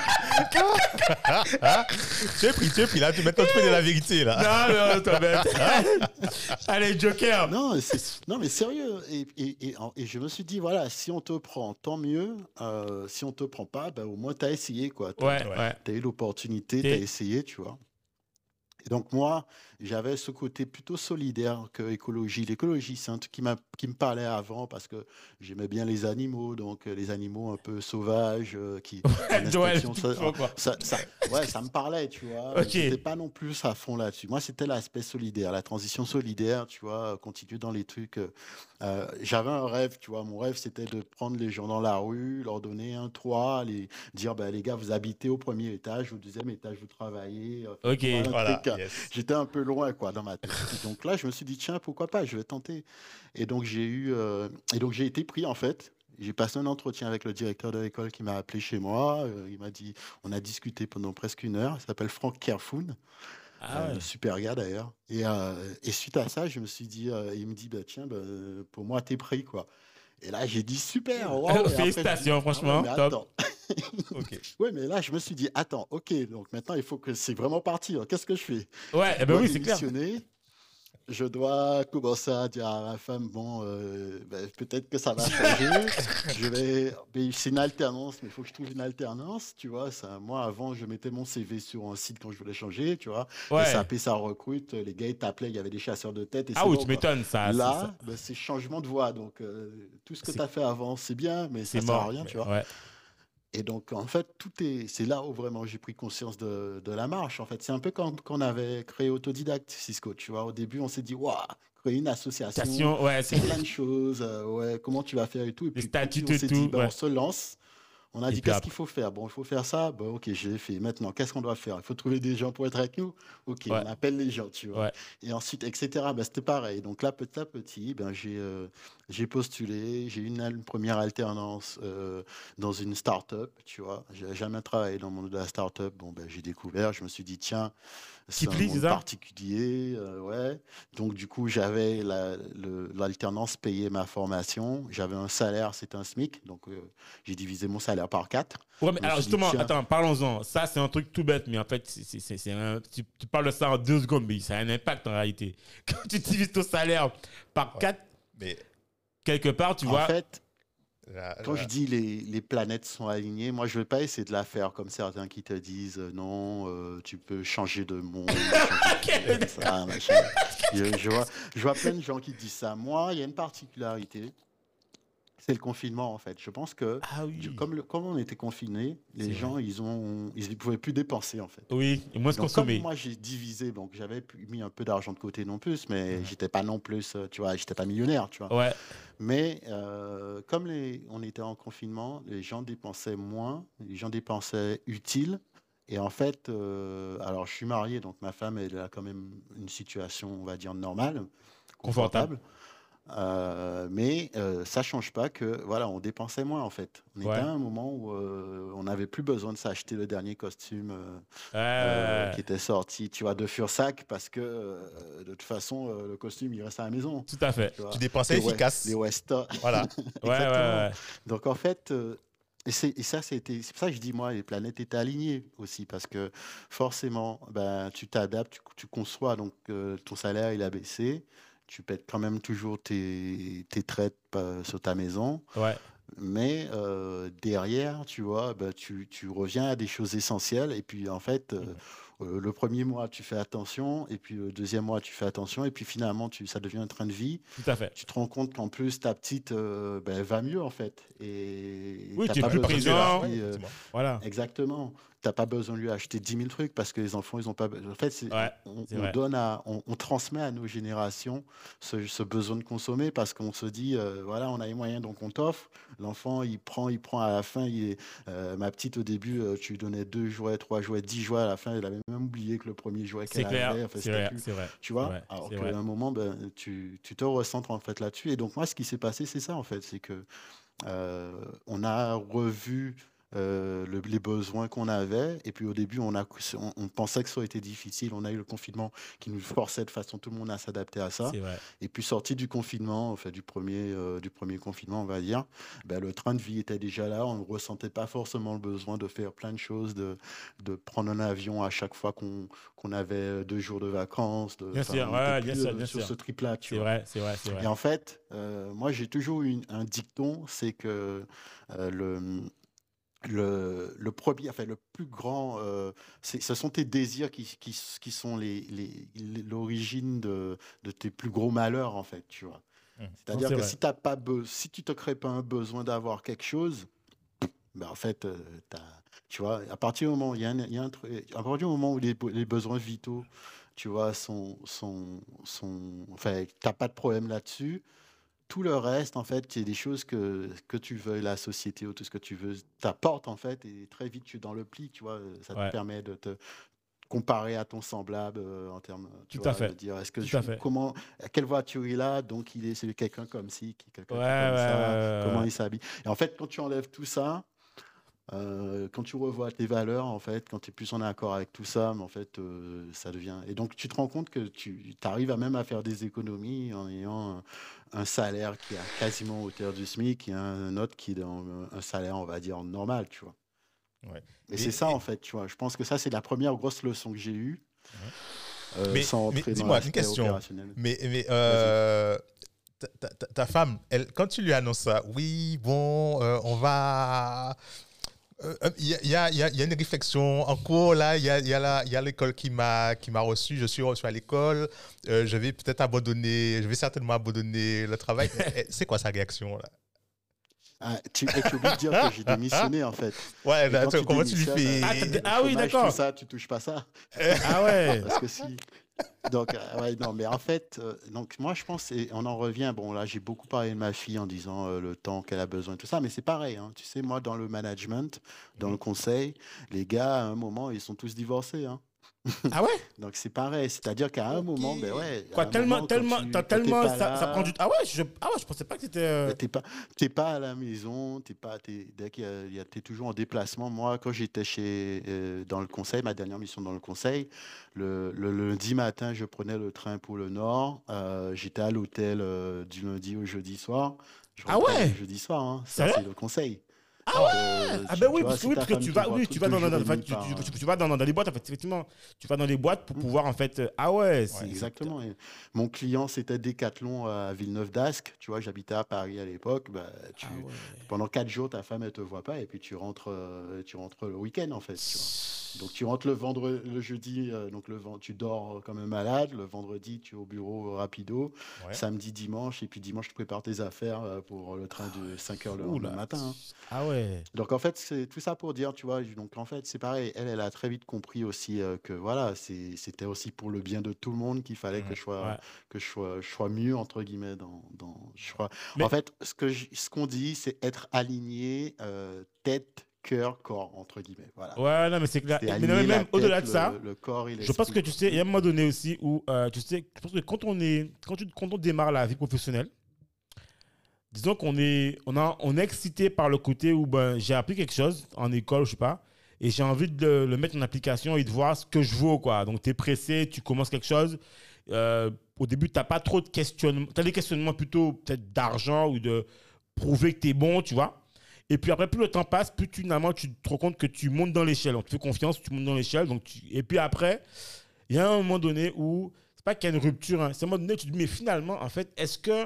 Tu es pris, tu es pris. Là, tu, maintenant, tu fais de la vérité, là. Non, non, toi, bête. Allez, Joker. Non, c'est- non, mais sérieux. Et, et- et je me suis dit, voilà, si on te prend, tant mieux. Euh, si on te prend pas, ben, au moins, tu as essayé. quoi. T'as- Ouais, Ouais. ouais. tu as eu l'opportunité, tu Et- as essayé, tu vois. Et donc moi, j'avais ce côté plutôt solidaire que écologie. L'écologie, c'est un truc qui, me parlait avant parce que j'aimais bien les animaux, donc euh, les animaux un peu sauvages euh, qui... Joël, ça- ouais, ça me parlait, tu vois. Ok. J'étais pas non plus à fond là-dessus. Moi, c'était l'aspect solidaire, la transition solidaire, tu vois, continuer dans les trucs. euh, euh, J'avais un rêve, tu vois. Mon rêve, c'était de prendre les gens dans la rue, leur donner un toit, les dire, ben, les gars, vous habitez au premier étage, au deuxième étage, vous travaillez. euh, Ok. voilà, euh, yes. J'étais un peu loin, quoi, dans ma tête. Et donc là, je me suis dit, tiens, pourquoi pas, je vais tenter. Et donc, j'ai eu, euh, et donc, j'ai été pris, en fait. J'ai passé un entretien avec le directeur de l'école qui m'a appelé chez moi. Euh, il m'a dit, on a discuté pendant presque une heure. Il s'appelle Franck Kerfoun. Ah ouais. Euh, super gars d'ailleurs. Et, euh, et suite à ça, je me suis dit, euh, il me dit, bah, tiens, bah, pour moi, t'es pris, quoi. Et là, j'ai dit, super. Félicitations, ah ouais, franchement, top. Ok. Ouais, mais là, je me suis dit, attends, ok, donc maintenant, il faut que c'est vraiment parti. hein. Qu'est-ce que je fais? Ouais, eh ben oui, c'est clair. Je dois commencer à dire à ma femme, bon, euh, ben, peut-être que ça va changer. je vais, c'est une alternance, mais il faut que je trouve une alternance, tu vois. Ça, moi, avant, je mettais mon CV sur un site quand je voulais changer, tu vois. Ouais. SAP, ça recrute. Les gars, ils t'appelaient, il y avait des chasseurs de tête. Et Ah oui, bon, tu m'étonnes, ça. Là, ben, c'est changement de voie. Donc, euh, tout ce que tu as fait avant, c'est bien, mais ça sert à rien, tu vois. Ouais. Et donc, en fait, tout est. C'est là où vraiment j'ai pris conscience de, de la marche. En fait, c'est un peu comme quand on avait créé Autodidacte, Cisco. Tu vois, au début, on s'est dit, waouh, créer une association, Station, ouais, c'est plein de choses. euh, ouais, comment tu vas faire et tout. Et puis, statuts on tout, dit, ben, ouais. on se lance. On a Et dit, qu'est-ce qu'il faut faire? Bon, il faut faire ça. Bon, ok, j'ai fait. Maintenant, qu'est-ce qu'on doit faire? Il faut trouver des gens pour être avec nous? Ok, Ouais. on appelle les gens, tu vois. Ouais. Et ensuite, etc. Ben, C'était pareil. Donc là, petit à petit, ben, j'ai euh, j'ai postulé. J'ai eu une, une première alternance euh, dans une start-up, tu vois. J'ai jamais travaillé dans le monde de la start-up. Bon, ben, j'ai découvert. Je me suis dit, tiens, c'est un c'est monde particulier. euh, ouais. Donc, du coup, j'avais la- l'alternance payait ma formation. J'avais un salaire, c'était un SMIC. Donc, j'ai divisé mon salaire par quatre. Ouais, mais alors justement, attends, parlons-en. Ça, c'est un truc tout bête, mais en fait, c'est- un- tu, tu parles de ça en deux secondes, mais ça a un impact en réalité. Quand tu divises ton salaire par Ouais. quatre, Mais quelque part, tu en vois. fait, là, Quand là- je dis les, les planètes sont alignées, moi je ne vais pas essayer de la faire comme certains qui te disent euh, non, euh, tu peux changer de monde. changer de ça, machin. je, je vois, je vois plein de gens qui disent ça. Moi, il y a une particularité, c'est le confinement en fait. Je pense que ah oui. comme, le- comme on était confinés, les vrai. gens ils ont ils ne pouvaient plus dépenser en fait. Oui, et moins se Donc, comme consommer. moi j'ai divisé, donc j'avais mis un peu d'argent de côté non plus, mais Ouais. j'étais pas non plus, euh, tu vois, j'étais pas millionnaire, tu vois. Ouais, Mais euh, comme les, on était en confinement, les gens dépensaient moins, les gens dépensaient utile Et en fait, euh, alors je suis marié, donc ma femme, elle a quand même une situation, on va dire, normale, Confortable. confortable. Euh, mais euh, ça change pas que voilà, on dépensait moins en fait. On Ouais. était à un moment où euh, on n'avait plus besoin de s'acheter le dernier costume euh, Euh, euh, qui était sorti, tu vois, de Fursac, parce que euh, de toute façon, euh, le costume il reste à la maison. tout à fait. tu dépensais Les West- efficace. Les Westa. Voilà. Ouais, ouais, Exactement. ouais. Donc en fait, euh, et, c'est- et ça, c'était, c'est pour ça que je dis, moi, les planètes étaient alignées aussi, parce que forcément, ben, tu t'adaptes, tu, tu conçois, donc euh, ton salaire, il a baissé, tu pètes quand même toujours tes, tes traites sur ta maison, Ouais. mais euh, derrière, tu vois, ben, tu, tu reviens à des choses essentielles, et puis en fait, euh, euh, le premier mois, tu fais attention, et puis le deuxième mois, tu fais attention, et puis finalement, tu, ça devient un train de vie. Tout à fait. tu te rends compte qu'en plus ta petite euh, elle va mieux en fait. Et Oui, tu es pas plus présent. Voilà. exactement t'as pas besoin de lui acheter 10 000 trucs parce que les enfants ils ont pas be- en fait Ouais, on, donne à on, on transmet à nos générations ce, ce besoin de consommer parce qu'on se dit euh, voilà on a les moyens donc on t'offre l'enfant il prend il prend à la fin il est, euh, ma petite au début euh, tu lui donnais deux jouets trois jouets dix jouets à la fin elle avait même oublié que le premier jouet qu'elle avait enfin, C'est vrai. vrai. tu vois? Ouais, Alors qu'à un moment, ben, tu, tu te recentres en fait là-dessus. Et donc, moi, ce qui s'est passé, c'est ça, en fait. C'est que euh, on a revu euh, le- les besoins qu'on avait. Et puis, au début, on, a, on, on pensait que ça aurait été difficile. On a eu le confinement qui nous forçait de façon tout le monde à s'adapter à ça. Et puis, sorti du confinement, enfin, du premier, euh, du premier confinement, on va dire, ben, le train de vie était déjà là. On ne ressentait pas forcément le besoin de faire plein de choses, de, de prendre un avion à chaque fois qu'on qu'on avait deux jours de vacances. De, Bien sûr, ouais, bien sûr, bien sur sûr. ce trip-là, C'est vrai. C'est vrai. Et en fait, euh, moi, j'ai toujours eu un dicton, c'est que le, le, le premier, enfin, le plus grand, euh, ce sont tes désirs qui, qui, qui sont les- les- les- l'origine de, de tes plus gros malheurs, en fait, tu vois. Mhm. C'est-à-dire c'est que vrai. si, t'as pas si tu te crées pas un besoin d'avoir quelque chose, ben, en fait, euh, t'as- tu vois, à partir du moment, il y a un, y a un à partir du moment où les, les besoins vitaux, tu vois, sont, sont, sont, enfin, t'as pas de problème là-dessus. Tout le reste, en fait, c'est des choses que, que tu veux, la société ou tout ce que tu veux, t'apporte, en fait, et très vite, tu es dans le pli, tu vois, euh, ça Ouais. te permet de te comparer à ton semblable euh, en termes, tu Tout vois, à fait. de dire, est-ce que Tout je, à fait. comment, quelle voiture il a, donc il est, c'est quelqu'un comme ci, qui- quelqu'un Ouais, comme ouais, ça, comment il s'habille. Et en fait, quand tu enlèves tout ça, euh, quand tu revois tes valeurs, en fait, quand tu es plus en accord avec tout ça, mais en fait, euh, ça devient. Et donc, tu te rends compte que tu arrives à même à faire des économies en ayant un, un salaire qui est quasiment hauteur du SMIC et un autre qui est dans un salaire, on va dire, normal, tu vois. Ouais. Et, Et- c'est ça, en fait, tu vois. Je pense que ça, c'est la première grosse leçon que j'ai eue. euh, Mais- sans mais dis-moi, une question. Mais, mais ta, ta- ta- ta femme, elle, quand tu lui annonces ça, oui, bon, euh, on va. Euh, euh, Il y, a, il y a- il y a- il y a une réflexion en cours, là. Il y a, il il l'école qui m'a qui m'a reçu. Je suis reçu à l'école. Euh, je vais peut-être abandonner, je vais certainement abandonner le travail. Eh, C'est quoi sa réaction, là? Ah, tu, et tu oublies de dire que j'ai démissionné, en fait. Ouais, quand tu- comment tu lui fais? Ah, t'as- ah oui, d'accord. ça, tu touches pas ça. Ah ouais. Parce que si. Donc, euh, ouais, non, mais en fait, euh, donc moi, je pense, et on en revient. Bon, là, j'ai beaucoup parlé de ma fille en disant euh, le temps qu'elle a besoin, tout ça, mais c'est pareil. hein. Tu sais, moi, dans le management, dans le conseil, les gars, à un moment, ils sont tous divorcés. hein. Ah ouais? Donc, c'est pareil. C'est-à-dire qu'à un moment, ben ouais. Quoi, tellement, moment, tellement, tu- tellement, ça, là, ça prend du temps. Ah ouais, je, ah ouais, je pensais pas que c'était. euh, T'es pas, pas à la maison, t'es pas, t'es, dès qu'il y a- t'es toujours en déplacement. Moi, quand j'étais chez, euh, dans le conseil, ma dernière mission dans le conseil, le, le lundi matin, je prenais le train pour le nord. Euh, j'étais à l'hôtel euh, du lundi au jeudi soir. Je Ah ouais? le jeudi soir, hein. ça c'est le conseil. Ah ouais Euh, Ah ben oui, parce que, oui, parce tu vas, oui, tu vas dans, tu, vas dans, dans les boîtes, en fait, effectivement, tu vas dans les boîtes pour pouvoir en fait. euh, Ah ouais, c'est Exactement. Mon client, c'était Decathlon à Villeneuve d'Ascq. Tu vois, j'habitais à Paris à l'époque. Bah, Ah pendant quatre jours, ta femme, elle te voit pas, et puis tu rentres, euh, tu rentres le week-end, en fait. Donc tu rentres le vendredi, le jeudi, donc le tu dors comme un malade. Le vendredi, tu es au bureau rapido. Samedi, dimanche, et puis dimanche, tu prépares tes affaires pour le train de 5 heures le matin. hein. Ah ouais. Donc en fait, c'est tout ça pour dire, tu vois, donc en fait, c'est pareil, elle, elle a très vite compris aussi euh, que voilà, c'était aussi pour le bien de tout le monde qu'il fallait que je sois, Ouais. que je sois, je sois mieux, entre guillemets, dans... dans je sois... Mais- En fait, ce que je- ce qu'on dit, c'est être aligné, euh, tête, cœur, corps, entre guillemets. Voilà. Ouais, non, mais c'est clair. Mais non, aligner mais la même au-delà de ça, le, le corps et je pense que tu sais, il y a un moment donné aussi où, euh, tu sais, je pense que quand on est, quand, tu, quand on démarre la vie professionnelle, disons qu'on est, on a, on est excité par le côté où ben, j'ai appris quelque chose en école, je sais pas, et j'ai envie de le, mettre en application et de voir ce que je vaux, quoi. Donc, tu es pressé, tu commences quelque chose. Euh, au début, tu n'as pas trop de questionnements. Tu as des questionnements plutôt peut-être d'argent ou de prouver que tu es bon, tu vois. Et puis après, plus le temps passe, plus tu, finalement, tu te rends compte que tu montes dans l'échelle. On te fait confiance, tu montes dans l'échelle. Donc Et puis après, il y a un moment donné où, c'est pas qu'il y a une rupture, hein, c'est un moment donné où tu te dis, mais finalement, en fait, est-ce que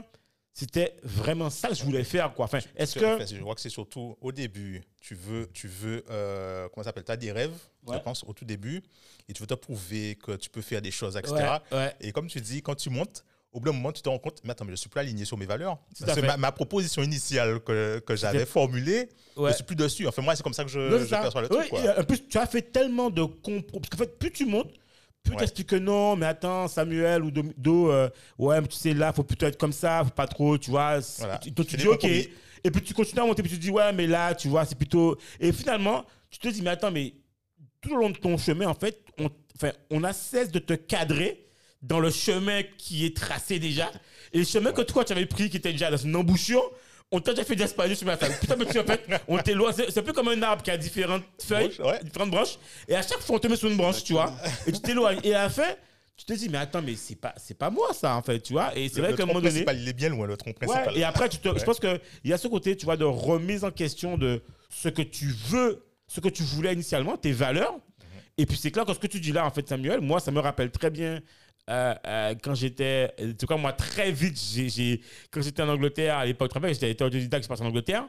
c'était vraiment ça que je voulais faire, quoi Enfin, est-ce que. je crois que c'est surtout au début, tu veux, tu veux euh, comment ça s'appelle, tu as des rêves, Ouais. je pense, au tout début, et tu veux te prouver que tu peux faire des choses, etc. Ouais, ouais. Et comme tu dis, quand tu montes, au bout d'un moment, tu te rends compte, mais attends, mais je suis plus aligné sur mes valeurs. Parce que ma, ma proposition initiale que, que j'avais formulée, je suis plus dessus. Enfin, moi, c'est comme ça que je, Non, je perçois le truc. quoi. et en plus, tu as fait tellement de compro. Parce qu'en fait, plus tu montes, plus Ouais. que non, mais attends, Samuel ou Do, euh, ouais, mais tu sais, là, faut plutôt être comme ça, faut pas trop, tu vois. Voilà. Donc tu dis, ok. compromis. Et puis tu continues à monter, puis tu dis, ouais, mais là, tu vois, c'est plutôt. Et finalement, tu te dis, mais attends, mais tout au long de ton chemin, en fait, on, enfin, on a cesse de te cadrer dans le chemin qui est tracé déjà. Et le chemin que toi, tu avais pris, qui était déjà dans une embouchure, on t'a déjà fait d'espagnol sur ma table. Putain, mais tu en fait, on t'éloigne. C'est un peu comme un arbre qui a différentes feuilles, ouais. différentes branches. Et à chaque fois, on te met sur une branche, tu vois. Et tu t'éloignes. Et à la fin, tu te dis, mais attends, mais c'est pas, c'est pas moi, ça, en fait, tu vois. Et c'est vrai qu'à un moment donné. il est bien loin, le tronc principal. Ouais, et après, tu te- je pense qu'il y a ce côté, tu vois, de remise en question de ce que tu veux, ce que tu voulais initialement, tes valeurs. Et puis, c'est clair que ce que tu dis là, en fait, Samuel, moi, ça me rappelle très bien euh, euh, quand j'étais. En tout cas, moi, très vite, j'ai, quand j'étais en Angleterre, à l'époque, j'étais autodidacte, je suis parti en Angleterre.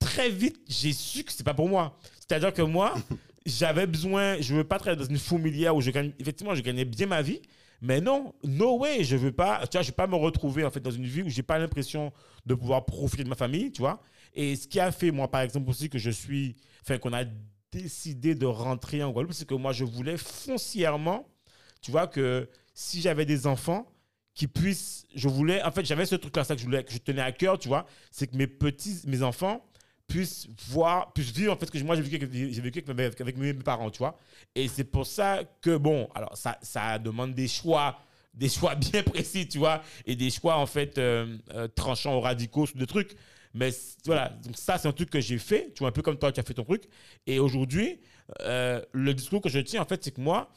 Très vite, j'ai su que c'est pas pour moi. C'est-à-dire que moi, j'avais besoin, je veux pas travailler dans une fourmilière où je gagne, effectivement, je gagnais bien ma vie. Mais non, no way, je veux pas, tu vois, je vais pas me retrouver en fait dans une vie où j'ai pas l'impression de pouvoir profiter de ma famille, tu vois. Et ce qui a fait, moi, par exemple, aussi que je suis, enfin, qu'on a décidé de rentrer en Guadeloupe, c'est que moi, je voulais foncièrement, tu vois, que si j'avais des enfants, qui puissent, je voulais, en fait, j'avais ce truc-là, ça que je voulais, que je tenais à cœur, tu vois, c'est que mes petits, mes enfants puissent voir, puissent vivre, en fait, ce que moi j'ai vécu, avec, mes, parents, tu vois. Et c'est pour ça que, bon, alors ça, ça demande des choix, des choix bien précis, tu vois, et des choix, en fait, euh, euh, tranchants ou radicaux sur des trucs. Mais voilà, donc ça, c'est un truc que j'ai fait, tu vois, un peu comme toi, tu as fait ton truc. Et aujourd'hui, euh, le discours que je tiens, en fait, c'est que moi,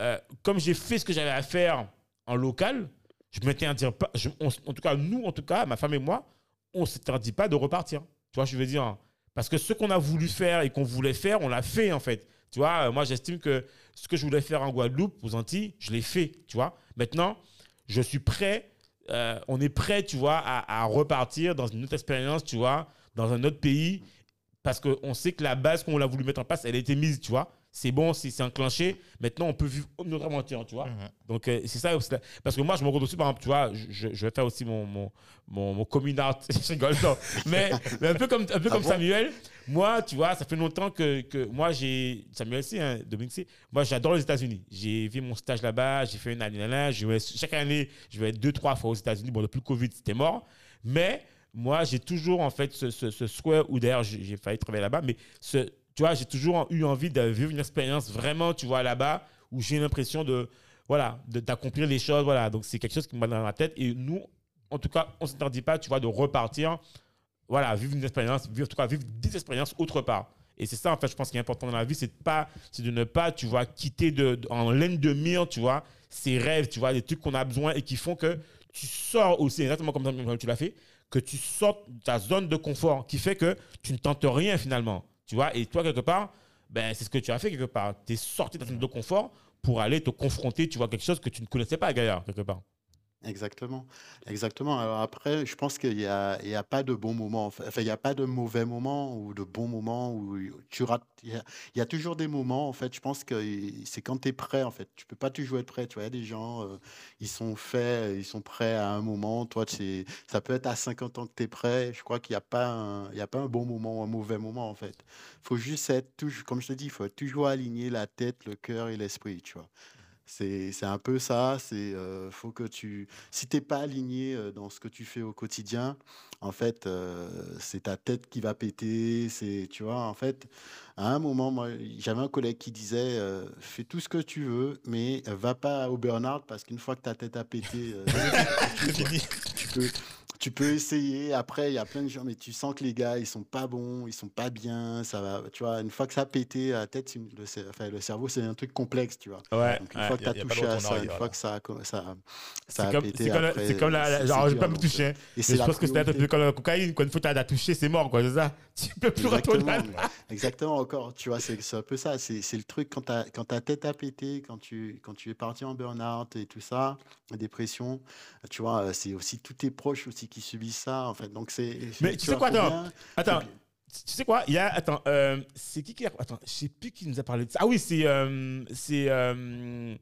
euh, comme j'ai fait ce que j'avais à faire en local, je m'interdis pas, je- on- en tout cas, nous, en tout cas, ma femme et moi, on ne s'interdit pas de repartir. Tu vois, je veux dire, parce que ce qu'on a voulu faire et qu'on voulait faire, on l'a fait, en fait. Tu vois, euh, moi, j'estime que ce que je voulais faire en Guadeloupe, aux Antilles, je l'ai fait, tu vois. Maintenant, je suis prêt, euh, on est prêt, tu vois, à, à repartir dans une autre expérience, tu vois, dans un autre pays, parce qu'on sait que la base qu'on a voulu mettre en place, elle a été mise, tu vois. C'est bon, c'est enclenché. Maintenant, on peut vivre notre aventure, tu vois. Mhm. Donc, euh, c'est ça. Parce que moi, je me rends aussi, par exemple, tu vois, je, je- vais faire aussi mon, mon, mon, mon coming out. je rigole, non. Mais, mais un peu comme, un peu Ah comme bon? Samuel, moi, tu vois, ça fait longtemps que, que moi, j'ai. Samuel, c'est, hein, Dominique, c'est. Moi, j'adore les États-Unis. J'ai fait mon stage là-bas, j'ai fait une année là-là. je vais- Chaque année, je vais deux, trois fois aux États-Unis. Bon, depuis le Covid, c'était mort. Mais moi, j'ai toujours, en fait, ce, ce, ce souhait, ou d'ailleurs, j'ai j'ai failli travailler là-bas, mais ce, tu vois, j'ai toujours eu envie de vivre une expérience vraiment, tu vois, là-bas, où j'ai l'impression de, voilà, d'accomplir les choses, voilà. Donc, c'est quelque chose qui me va dans la tête. Et nous, en tout cas, on ne s'interdit pas, tu vois, de repartir, voilà, vivre une expérience, vivre, en tout cas, vivre des expériences autre part. Et c'est ça, en fait, je pense, qui est important dans la vie, c'est de, de ne pas, tu vois, quitter de, en laine de mire, tu vois, ces rêves, tu vois, des trucs qu'on a besoin et qui font que tu sors aussi, exactement comme tu l'as fait, que tu sortes de ta zone de confort, qui fait que tu ne tentes rien finalement, tu vois. Et toi, quelque part, ben, c'est ce que tu as fait quelque part. Tu es sorti de ta zone de confort pour aller te confronter, tu vois, quelque chose que tu ne connaissais pas, Gaillard, quelque part. Exactement, exactement. Alors après, je pense qu'il y a, a pas de bon moment. Enfin, il n'y a pas de mauvais moment ou de bon moment où tu rates. Il y a, toujours des moments, en fait. Je pense que c'est quand tu es prêt, en fait. Tu peux pas toujours être prêt. Tu vois, il y a des gens, euh, ils sont faits, ils sont prêts à un moment. Toi, c'est, ça peut être à 50 ans que tu es prêt. Je crois qu'il n'y a pas un, a pas un bon moment ou un mauvais moment, en fait. faut juste être comme je te dis, il faut toujours aligner la tête, le cœur et l'esprit, tu vois. C'est un peu ça. C'est euh, faut que tu, si t'es pas aligné euh, dans ce que tu fais au quotidien, en fait, euh, c'est ta tête qui va péter. C'est, tu vois, en fait, à un moment, moi, j'avais un collègue qui disait, euh, fais tout ce que tu veux, mais va pas au burn-out parce qu'une fois que ta tête a pété, tu peux, tu peux essayer. Après, il y a plein de gens, mais tu sens que les gars, ils sont pas bons, ils sont pas bien. Ça va, tu vois, une fois que ça a pété, la tête, le, cer- enfin, le cerveau, c'est un truc complexe, tu vois. Ouais. Donc, une ouais. fois que tu as touché à ça, une fois que ça ça, ça a comme, pété, c'est comme, la- genre, je vais pas me toucher. hein. Et je pense que c'est un peu comme la cocaïne. Quand une fois que t'as touché, c'est mort, quoi, c'est ça. Tu peux plus retourner. Exactement, exactement encore, tu vois, c'est un peu ça, c'est le truc quand, ta- quand ta tête a pété, quand tu, quand tu es parti en burn-out et tout ça, la dépression, tu vois, c'est aussi tous tes proches aussi qui subissent ça, en fait, donc c'est... Mais tu sais quoi, attends, Attends, tu sais quoi Il y a. Attends, euh, c'est qui qui a. Attends, je sais plus qui nous a parlé de ça. Ah oui, c'est. euh, c'est. euh,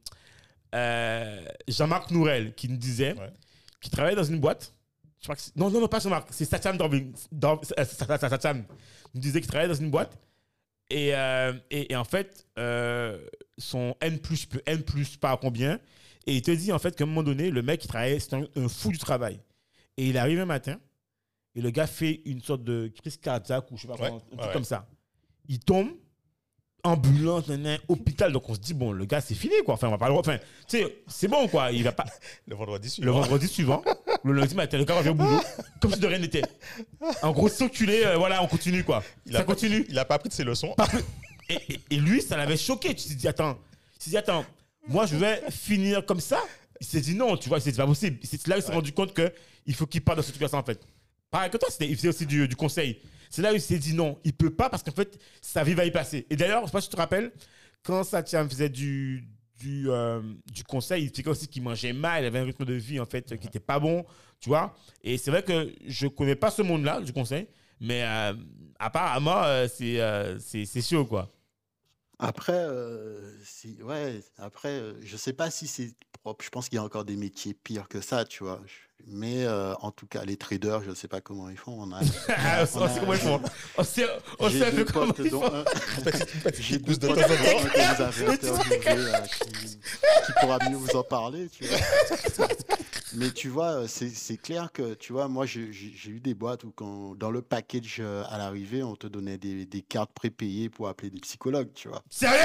euh, Jean-Marc Nourel qui nous disait Ouais. qu'il travaillait dans une boîte. Je crois que c'est- non, non, non, pas Jean-Marc, c'est Satcham Dorving. Dor- Sa- Sa- Sa- Satcham. Il nous disait qu'il travaillait dans une boîte. Et, euh, et, et en fait, euh, son N, N, pas combien. Et il te dit en fait qu'à un moment donné, le mec, il travaillait, c'était un, un fou du travail. Et il arrive un matin, et le gars fait une sorte de crise cardiaque ou je sais pas, Ouais, comment, un truc ouais, comme ça. Il tombe, ambulance, nan, nan, hôpital. Donc on se dit, bon, le gars, c'est fini, quoi. Enfin, on va pas le. Enfin, tu sais, c'est bon, quoi. Il va pas. Le vendredi Le suivant. vendredi suivant, le lundi matin, le gars revient au boulot, comme si de rien n'était. En gros, circuler, euh, voilà, on continue, quoi. Il ça a pas- continue. Il a pas pris de ses leçons. Et, et- et lui, ça l'avait choqué. Tu t'es dit, attends, il s'est dit, attends, moi, je vais finir comme ça. Il s'est dit, non, tu vois, c'est pas possible. C'est là où il s'est Ouais. rendu compte qu'il faut qu'il parte dans cette situation, en fait. Pareil que toi, il faisait aussi du, du conseil. C'est là où il s'est dit, non, il peut pas parce qu'en fait, sa vie va y passer. Et d'ailleurs, je sais pas si tu te rappelles, quand Satya faisait du, du, euh, du conseil, il expliquait aussi qu'il mangeait mal, il avait un rythme de vie, en fait, qui était pas bon, tu vois. Et c'est vrai que je connais pas ce monde-là, du conseil, mais euh, apparemment, euh, c'est euh, c'est c'est chaud, quoi. Après, euh, si, ouais, après, je sais pas si c'est propre. Je pense qu'il y a encore des métiers pires que ça, tu vois. Mais euh, en tout cas, les traders, je sais pas comment ils font. On a, Ah, on on sait comment ils font. On sait, on sait deux comment ils font. J'ai deux de potes euh, qui, pourra mieux vous en parler, tu vois. Mais tu vois, euh, c'est clair que, tu vois, moi, j'ai eu des boîtes où, quand, dans le package à l'arrivée, on te donnait des, des cartes prépayées pour appeler des psychologues, tu vois. Sérieux?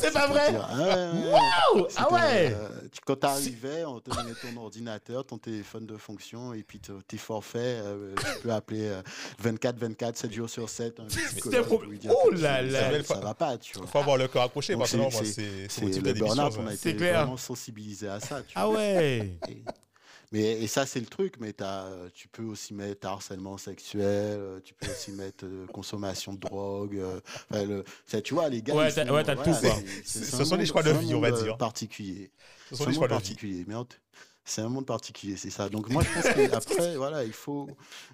C'est pas vrai? dire, ah. Waouh Ah ouais euh, quand tu arrivais, on te donnait ton ordinateur, ton téléphone de fonction et puis te- tes forfaits. euh, tu peux appeler euh, 24, 24, 7 jours sur 7. un psychologue pro- pour lui dire Oh là là. Ça, va pas, tu vois. Il faut avoir le cœur accroché, parce que c'est- type le burn-out, on a été clair. vraiment sensibilisé à ça. Tu Ah vois. ouais Et, mais, et ça, c'est le truc, mais t'as, euh, tu peux aussi mettre harcèlement sexuel, euh, tu peux aussi mettre euh, consommation de drogue. euh, enfin, le, ça, tu vois, les gars. Ouais, t'as- ouais, voilà, tout, quoi. Ce sont des choix de vie, on va dire. particulier. Ce sont des choix de vie. Mais en c'est un monde particulier, c'est ça. Donc moi, je pense qu'après, voilà, il faut.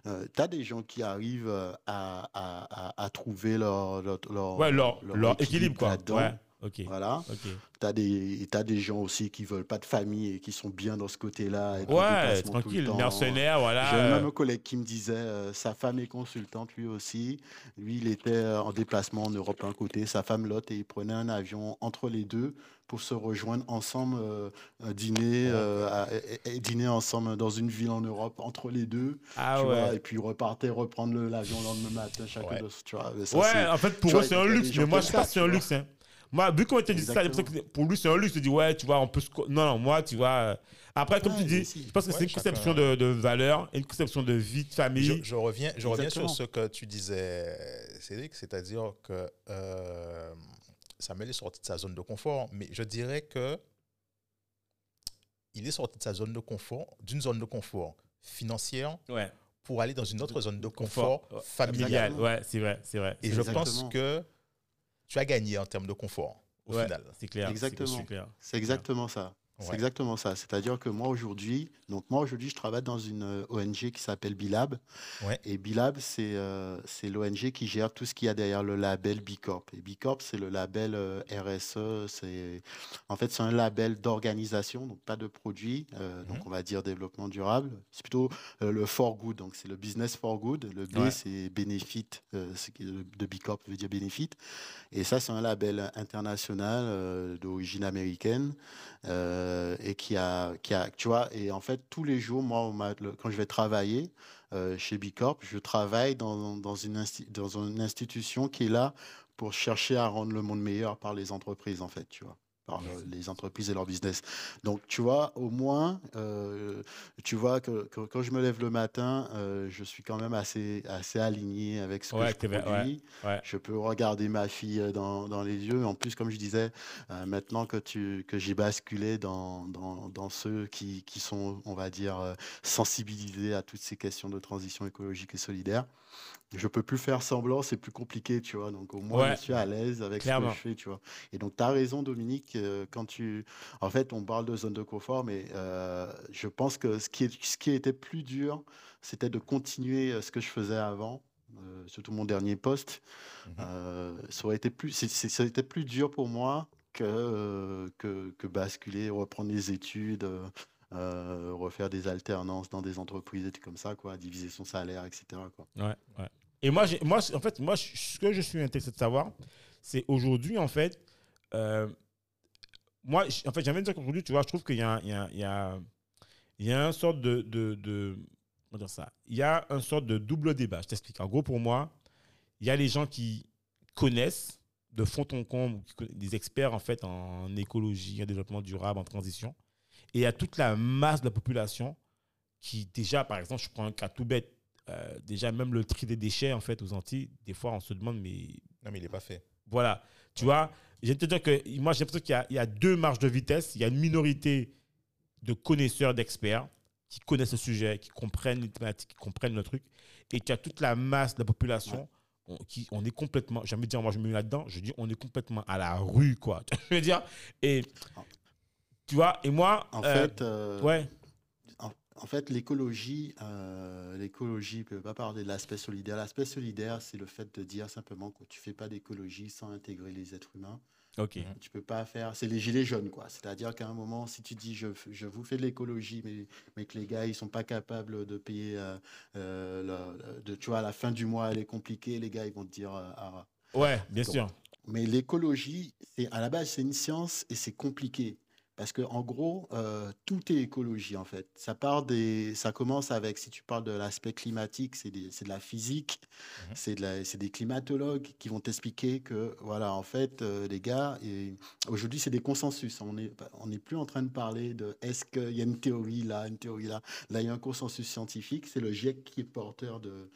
tu as des gens qui arrivent euh, à, à, à, à trouver leur, leur, leur, Ouais, leur, équilibre, quoi. Ouais, ok. Voilà. T'as des, t'as des gens aussi qui veulent pas de famille et qui sont bien dans ce côté-là. Ouais, tranquille, mercenaire, voilà. J'ai même un collègue qui me disait, euh, sa femme est consultante lui aussi. Lui, il était euh, en déplacement en Europe un côté, sa femme l'autre, et il prenait un avion entre les deux pour se rejoindre ensemble, euh, dîner, euh, à- et- et dîner ensemble dans une ville en Europe entre les deux. Ah tu vois, ouais. et puis repartait reprendre l'avion le lendemain matin, chacun Ouais. de tu vois, mais ça, Ouais, en fait, pour eux, vois, c'est un luxe. Mais moi, je pas si c'est un vois. luxe. Hein. Moi, vu qu'on t'a dit ça, pour lui, c'est un luxe. Je dis, ouais, tu vois, on peut se. Non, non, moi, tu vois. euh, Après, comme Ouais, tu dis, si. je pense que Ouais, c'est une chacun- conception de, de valeur, une conception de vie, de famille. Je, je reviens, je reviens sur ce que tu disais, Cédric, c'est-à-dire que euh, Samuel est sorti de sa zone de confort, mais je dirais que il est sorti de sa zone de confort, d'une zone de confort financière, Ouais. pour aller dans une autre zone de Confort, confort ouais, familial. Familial, ouais, c'est vrai, c'est vrai. Et je exactement. pense que tu as gagné en termes de confort, au Ouais, final. C'est clair. Exactement. C'est clair. C'est exactement ça. C'est Ouais. exactement ça. C'est-à-dire que moi aujourd'hui, donc moi aujourd'hui, je travaille dans une euh, ONG qui s'appelle Bilab. Ouais. Et Bilab, c'est euh, l'ONG qui gère tout ce qu'il y a derrière le label B Corp. Et B Corp, c'est le label euh, RSE. C'est en fait c'est un label d'organisation, donc pas de produit. euh, Donc Mhm. on va dire développement durable. C'est plutôt le for good. Donc c'est le business for good. Le B Ouais. c'est benefit. ce qui- de B Corp veut dire benefit. Et ça c'est un label international d'origine américaine euh, et qui a, qui a, tu vois, et en fait, tous les jours, moi, quand je vais travailler euh, chez Bicorp, je travaille dans, une dans une institution qui est là pour chercher à rendre le monde meilleur par les entreprises, en fait, tu vois, par le- les entreprises et leur business. Donc, tu vois, au moins, euh, tu vois que, que quand je me lève le matin, euh, je suis quand même assez, assez aligné avec ce que Ouais, je ver- ouais. produis. Ouais. Je peux regarder ma fille euh, dans, dans les yeux. En plus, comme je disais, euh, maintenant que, tu, que j'ai basculé dans, dans, dans ceux qui, qui sont, on va dire, sensibilisés à toutes ces questions de transition écologique et solidaire, je peux plus faire semblant, c'est plus compliqué, tu vois. Donc au moins, Ouais. je suis à l'aise avec Clairement. ce que je fais, tu vois. Et donc, tu as raison, Dominique, euh, quand tu... En fait, on parle de zone de confort, mais euh, je pense que ce qui, est, ce qui était plus dur, c'était de continuer euh, ce que je faisais avant. euh, surtout mon dernier poste, euh, ça aurait été plus, ça aurait été plus dur pour moi que, que, que basculer, reprendre les études, euh, refaire des alternances dans des entreprises et tout comme ça, quoi, diviser son salaire, etc. Quoi. Ouais. Et moi, moi, en fait, moi, ce que je suis intéressé de savoir, c'est aujourd'hui, en fait, euh, moi, en fait, j'aimerais dire qu'aujourd'hui, tu vois, je trouve qu'il y a, il y a, il y a, un sorte de, de, comment dire ça Il y a un sorte de double débat. Je t'explique. En gros, pour moi, il y a les gens qui connaissent de fond en comble, des experts en fait en écologie, en développement durable, en transition, et il y a toute la masse de la population qui déjà, par exemple, je prends un cas tout bête, euh, déjà même le tri des déchets en fait aux Antilles, des fois on se demande mais Non, mais il n'est pas fait. voilà, tu vois, je vais te dire que moi j'ai l'impression qu'il y a- il y, a deux marges de vitesse, il y a une minorité de connaisseurs, d'experts qui connaissent le sujet, qui comprennent les thématiques, qui comprennent le truc, et tu as toute la masse de la population. On, qui, on est complètement, j'ai envie de dire, moi je me mets là-dedans, je dis on est complètement à la rue, quoi. Je veux dire, et tu vois, et moi, En euh, fait, euh, ouais, en, en fait, l'écologie, euh, l'écologie peut pas parler de l'aspect solidaire. L'aspect solidaire, c'est le fait de dire simplement que tu fais pas d'écologie sans intégrer les êtres humains. ok, Tu peux pas faire. C'est les gilets jaunes, quoi. C'est-à-dire qu'à un moment, si tu dis je, je vous fais de l'écologie, mais, mais que les gars, ils sont pas capables de payer, euh, euh, le- de, tu vois, à la fin du mois, elle est compliquée, les gars, ils vont te dire. euh, ah. ouais, bien Donc, sûr, Mais l'écologie, c'est à la base, c'est une science et c'est compliqué. Parce que en gros, euh, tout est écologie en fait. Ça part des, ça commence avec, si tu parles de l'aspect climatique, c'est de la physique, Mhm. c'est de des climatologues qui vont t'expliquer que voilà, en fait, euh, les gars, et aujourd'hui c'est des consensus. On n'est on n'est plus en train de parler de est-ce qu'il y a une théorie là, une théorie là. Là, il y a un consensus scientifique. C'est le GIEC qui est porteur de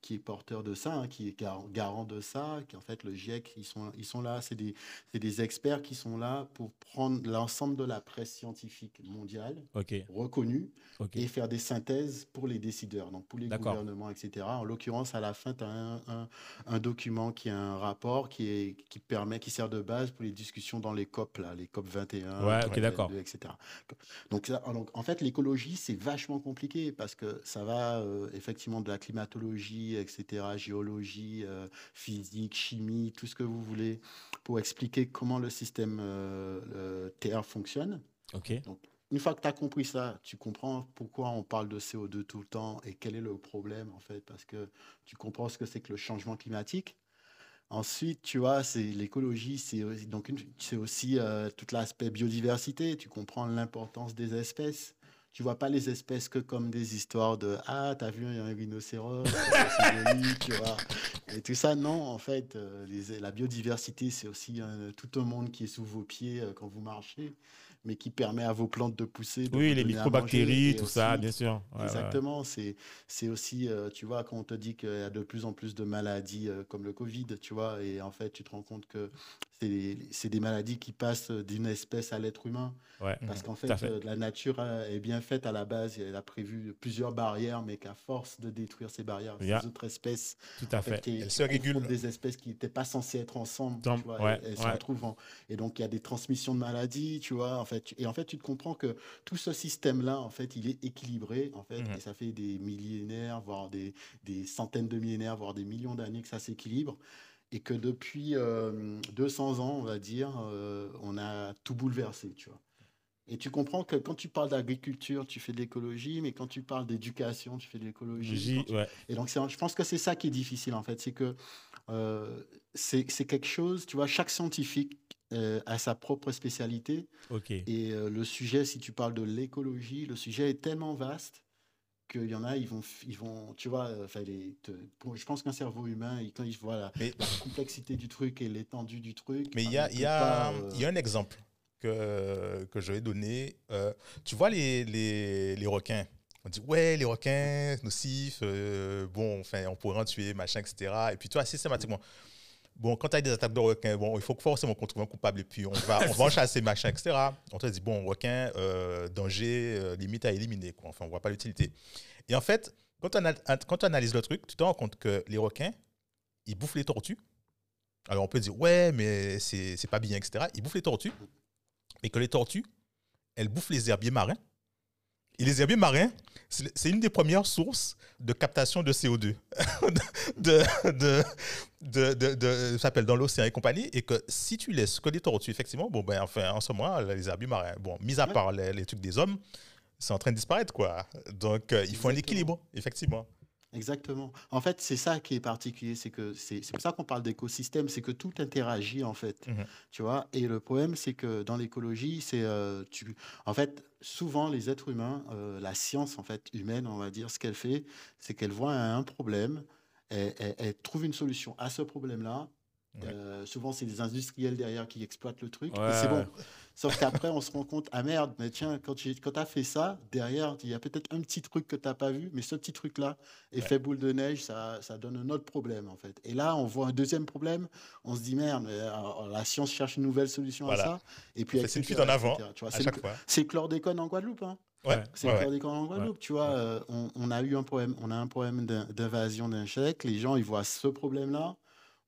qui est porteur de ça, hein, qui est gar- garant de ça, qui en fait le GIEC, ils sont, ils sont là, c'est des, des experts qui sont là pour prendre l'ensemble de la presse scientifique mondiale reconnue et faire des synthèses pour les décideurs, donc pour les gouvernements, etc. En l'occurrence, à la fin, tu as un, un- un document qui est un rapport qui, est, qui permet, qui sert de base pour les discussions dans les COP, là, les COP 21, Ouais, COP ok, d'accord. 22, etc. Donc, en fait, l'écologie, c'est vachement compliqué parce que ça va euh, effectivement de la climatologie, etc., géologie, euh, physique, chimie, tout ce que vous voulez, pour expliquer comment le système euh, euh, Terre fonctionne. ok, Une fois que tu as compris ça, tu comprends pourquoi on parle de CO2 tout le temps et quel est le problème, en fait, parce que tu comprends ce que c'est que le changement climatique. Ensuite, tu vois, c'est l'écologie, c'est aussi- donc c'est aussi euh, tout l'aspect biodiversité. Tu comprends l'importance des espèces. Tu vois pas les espèces que comme des histoires de ah t'as vu il y a un rhinocéros, tu vois. Et tout ça, non, en fait, euh, les- la biodiversité, c'est aussi euh, tout un monde qui est sous vos pieds euh, quand vous marchez, mais qui permet à vos plantes de pousser. de oui, les microbactéries, tout ça, bien sûr. Ouais, ouais, ouais. Exactement, c'est c'est aussi, euh, tu vois, quand on te dit qu'il y a de plus en plus de maladies comme le Covid, tu vois, et en fait, tu te rends compte que c'est des maladies qui passent d'une espèce à l'être humain. Ouais. Parce qu'en fait, euh, la nature euh, est bien faite à la base. Elle a prévu plusieurs barrières, mais qu'à force de détruire ces barrières, Yeah. ces autres espèces, Tout à en fait, fait. se régule. confrontent des espèces qui n'étaient pas censées être ensemble. Dans- tu vois, ouais, elles, elles se retrouvent en- Et donc, il y a des transmissions de maladies, tu vois. En fait, tu- et en fait, tu te comprends que tout ce système-là, en fait, il est équilibré, en fait, Mhm. et ça fait des millénaires, voire des, des centaines de millénaires, voire des millions d'années que ça s'équilibre. Et que depuis euh, 200 ans, on va dire, euh, on a tout bouleversé, tu vois. Et tu comprends que quand tu parles d'agriculture, tu fais de l'écologie, mais quand tu parles d'éducation, tu fais de l'écologie. Tu- ouais. Et donc, je pense que c'est ça qui est difficile, en fait. C'est que euh, c'est quelque chose, tu vois, chaque scientifique euh, a sa propre spécialité. Ok. Et euh, le sujet, si tu parles de l'écologie, le sujet est tellement vaste qu'il y en a, ils vont, ils vont tu vois, euh, enfin, les- te- pour- je pense qu'un cerveau humain, il- quand il voit la, Mais- la complexité du truc et l'étendue du truc, Mais il ah, y a, peut il y, a, pas, euh, y a un exemple que, que je vais donner. Euh, tu vois les, les, les requins on dit ouais les requins nocifs euh, bon enfin on pourrait en tuer machin etc et puis tu vois systématiquement bon quand tu as des attaques de requins bon il faut forcément qu'on trouve un coupable et puis on va on va en chasser machin etc on te dit bon requin euh, danger euh, limite à éliminer quoi. Enfin on voit pas l'utilité. Et en fait quand tu analyses le truc tu te rends compte que les requins ils bouffent les tortues. Alors on peut dire ouais mais c'est c'est pas bien etc ils bouffent les tortues. Mais que les tortues elles bouffent les herbiers marins et les herbiers marins, c'est une des premières sources de captation de CO2 de, de, de, de, de- ça s'appelle dans l'océan et compagnie. Et que si tu laisses que les tortues, effectivement, bon, ben, enfin, en ce moment, les herbiers marins, bon, mis à Ouais. part les, les trucs des hommes, c'est en train de disparaître, quoi. Donc, euh, il faut un équilibre, effectivement. Exactement. En fait, c'est ça qui est particulier, c'est que c'est c'est pour ça qu'on parle d'écosystème, c'est que tout interagit en fait, Mhm. tu vois. Et le problème, c'est que dans l'écologie, c'est euh, tu, en fait, souvent les êtres humains, euh, la science en fait humaine, on va dire, ce qu'elle fait, c'est qu'elle voit un problème, elle, trouve une solution à ce problème-là. Ouais. Euh, souvent, c'est des industriels derrière qui exploitent le truc. Ouais. c'est bon. Sauf qu'après, on se rend compte, ah merde, mais tiens, quand tu as fait ça, derrière, il y a peut-être un petit truc que tu n'as pas vu, mais ce petit truc-là, effet boule de neige, ça, ça donne un autre problème, en fait. Et là, on voit un deuxième problème, on se dit, merde, mais, alors, la science cherche une nouvelle solution Voilà. à ça. Et puis, C'est une fuite en avant, c'est chlordécone en Guadeloupe, hein. Ouais, C'est ouais, ouais. en Guadeloupe, tu vois. Ouais. euh, on, on a eu un problème, on a un problème d'in- d'invasion d'insectes. Les gens, ils voient ce problème-là.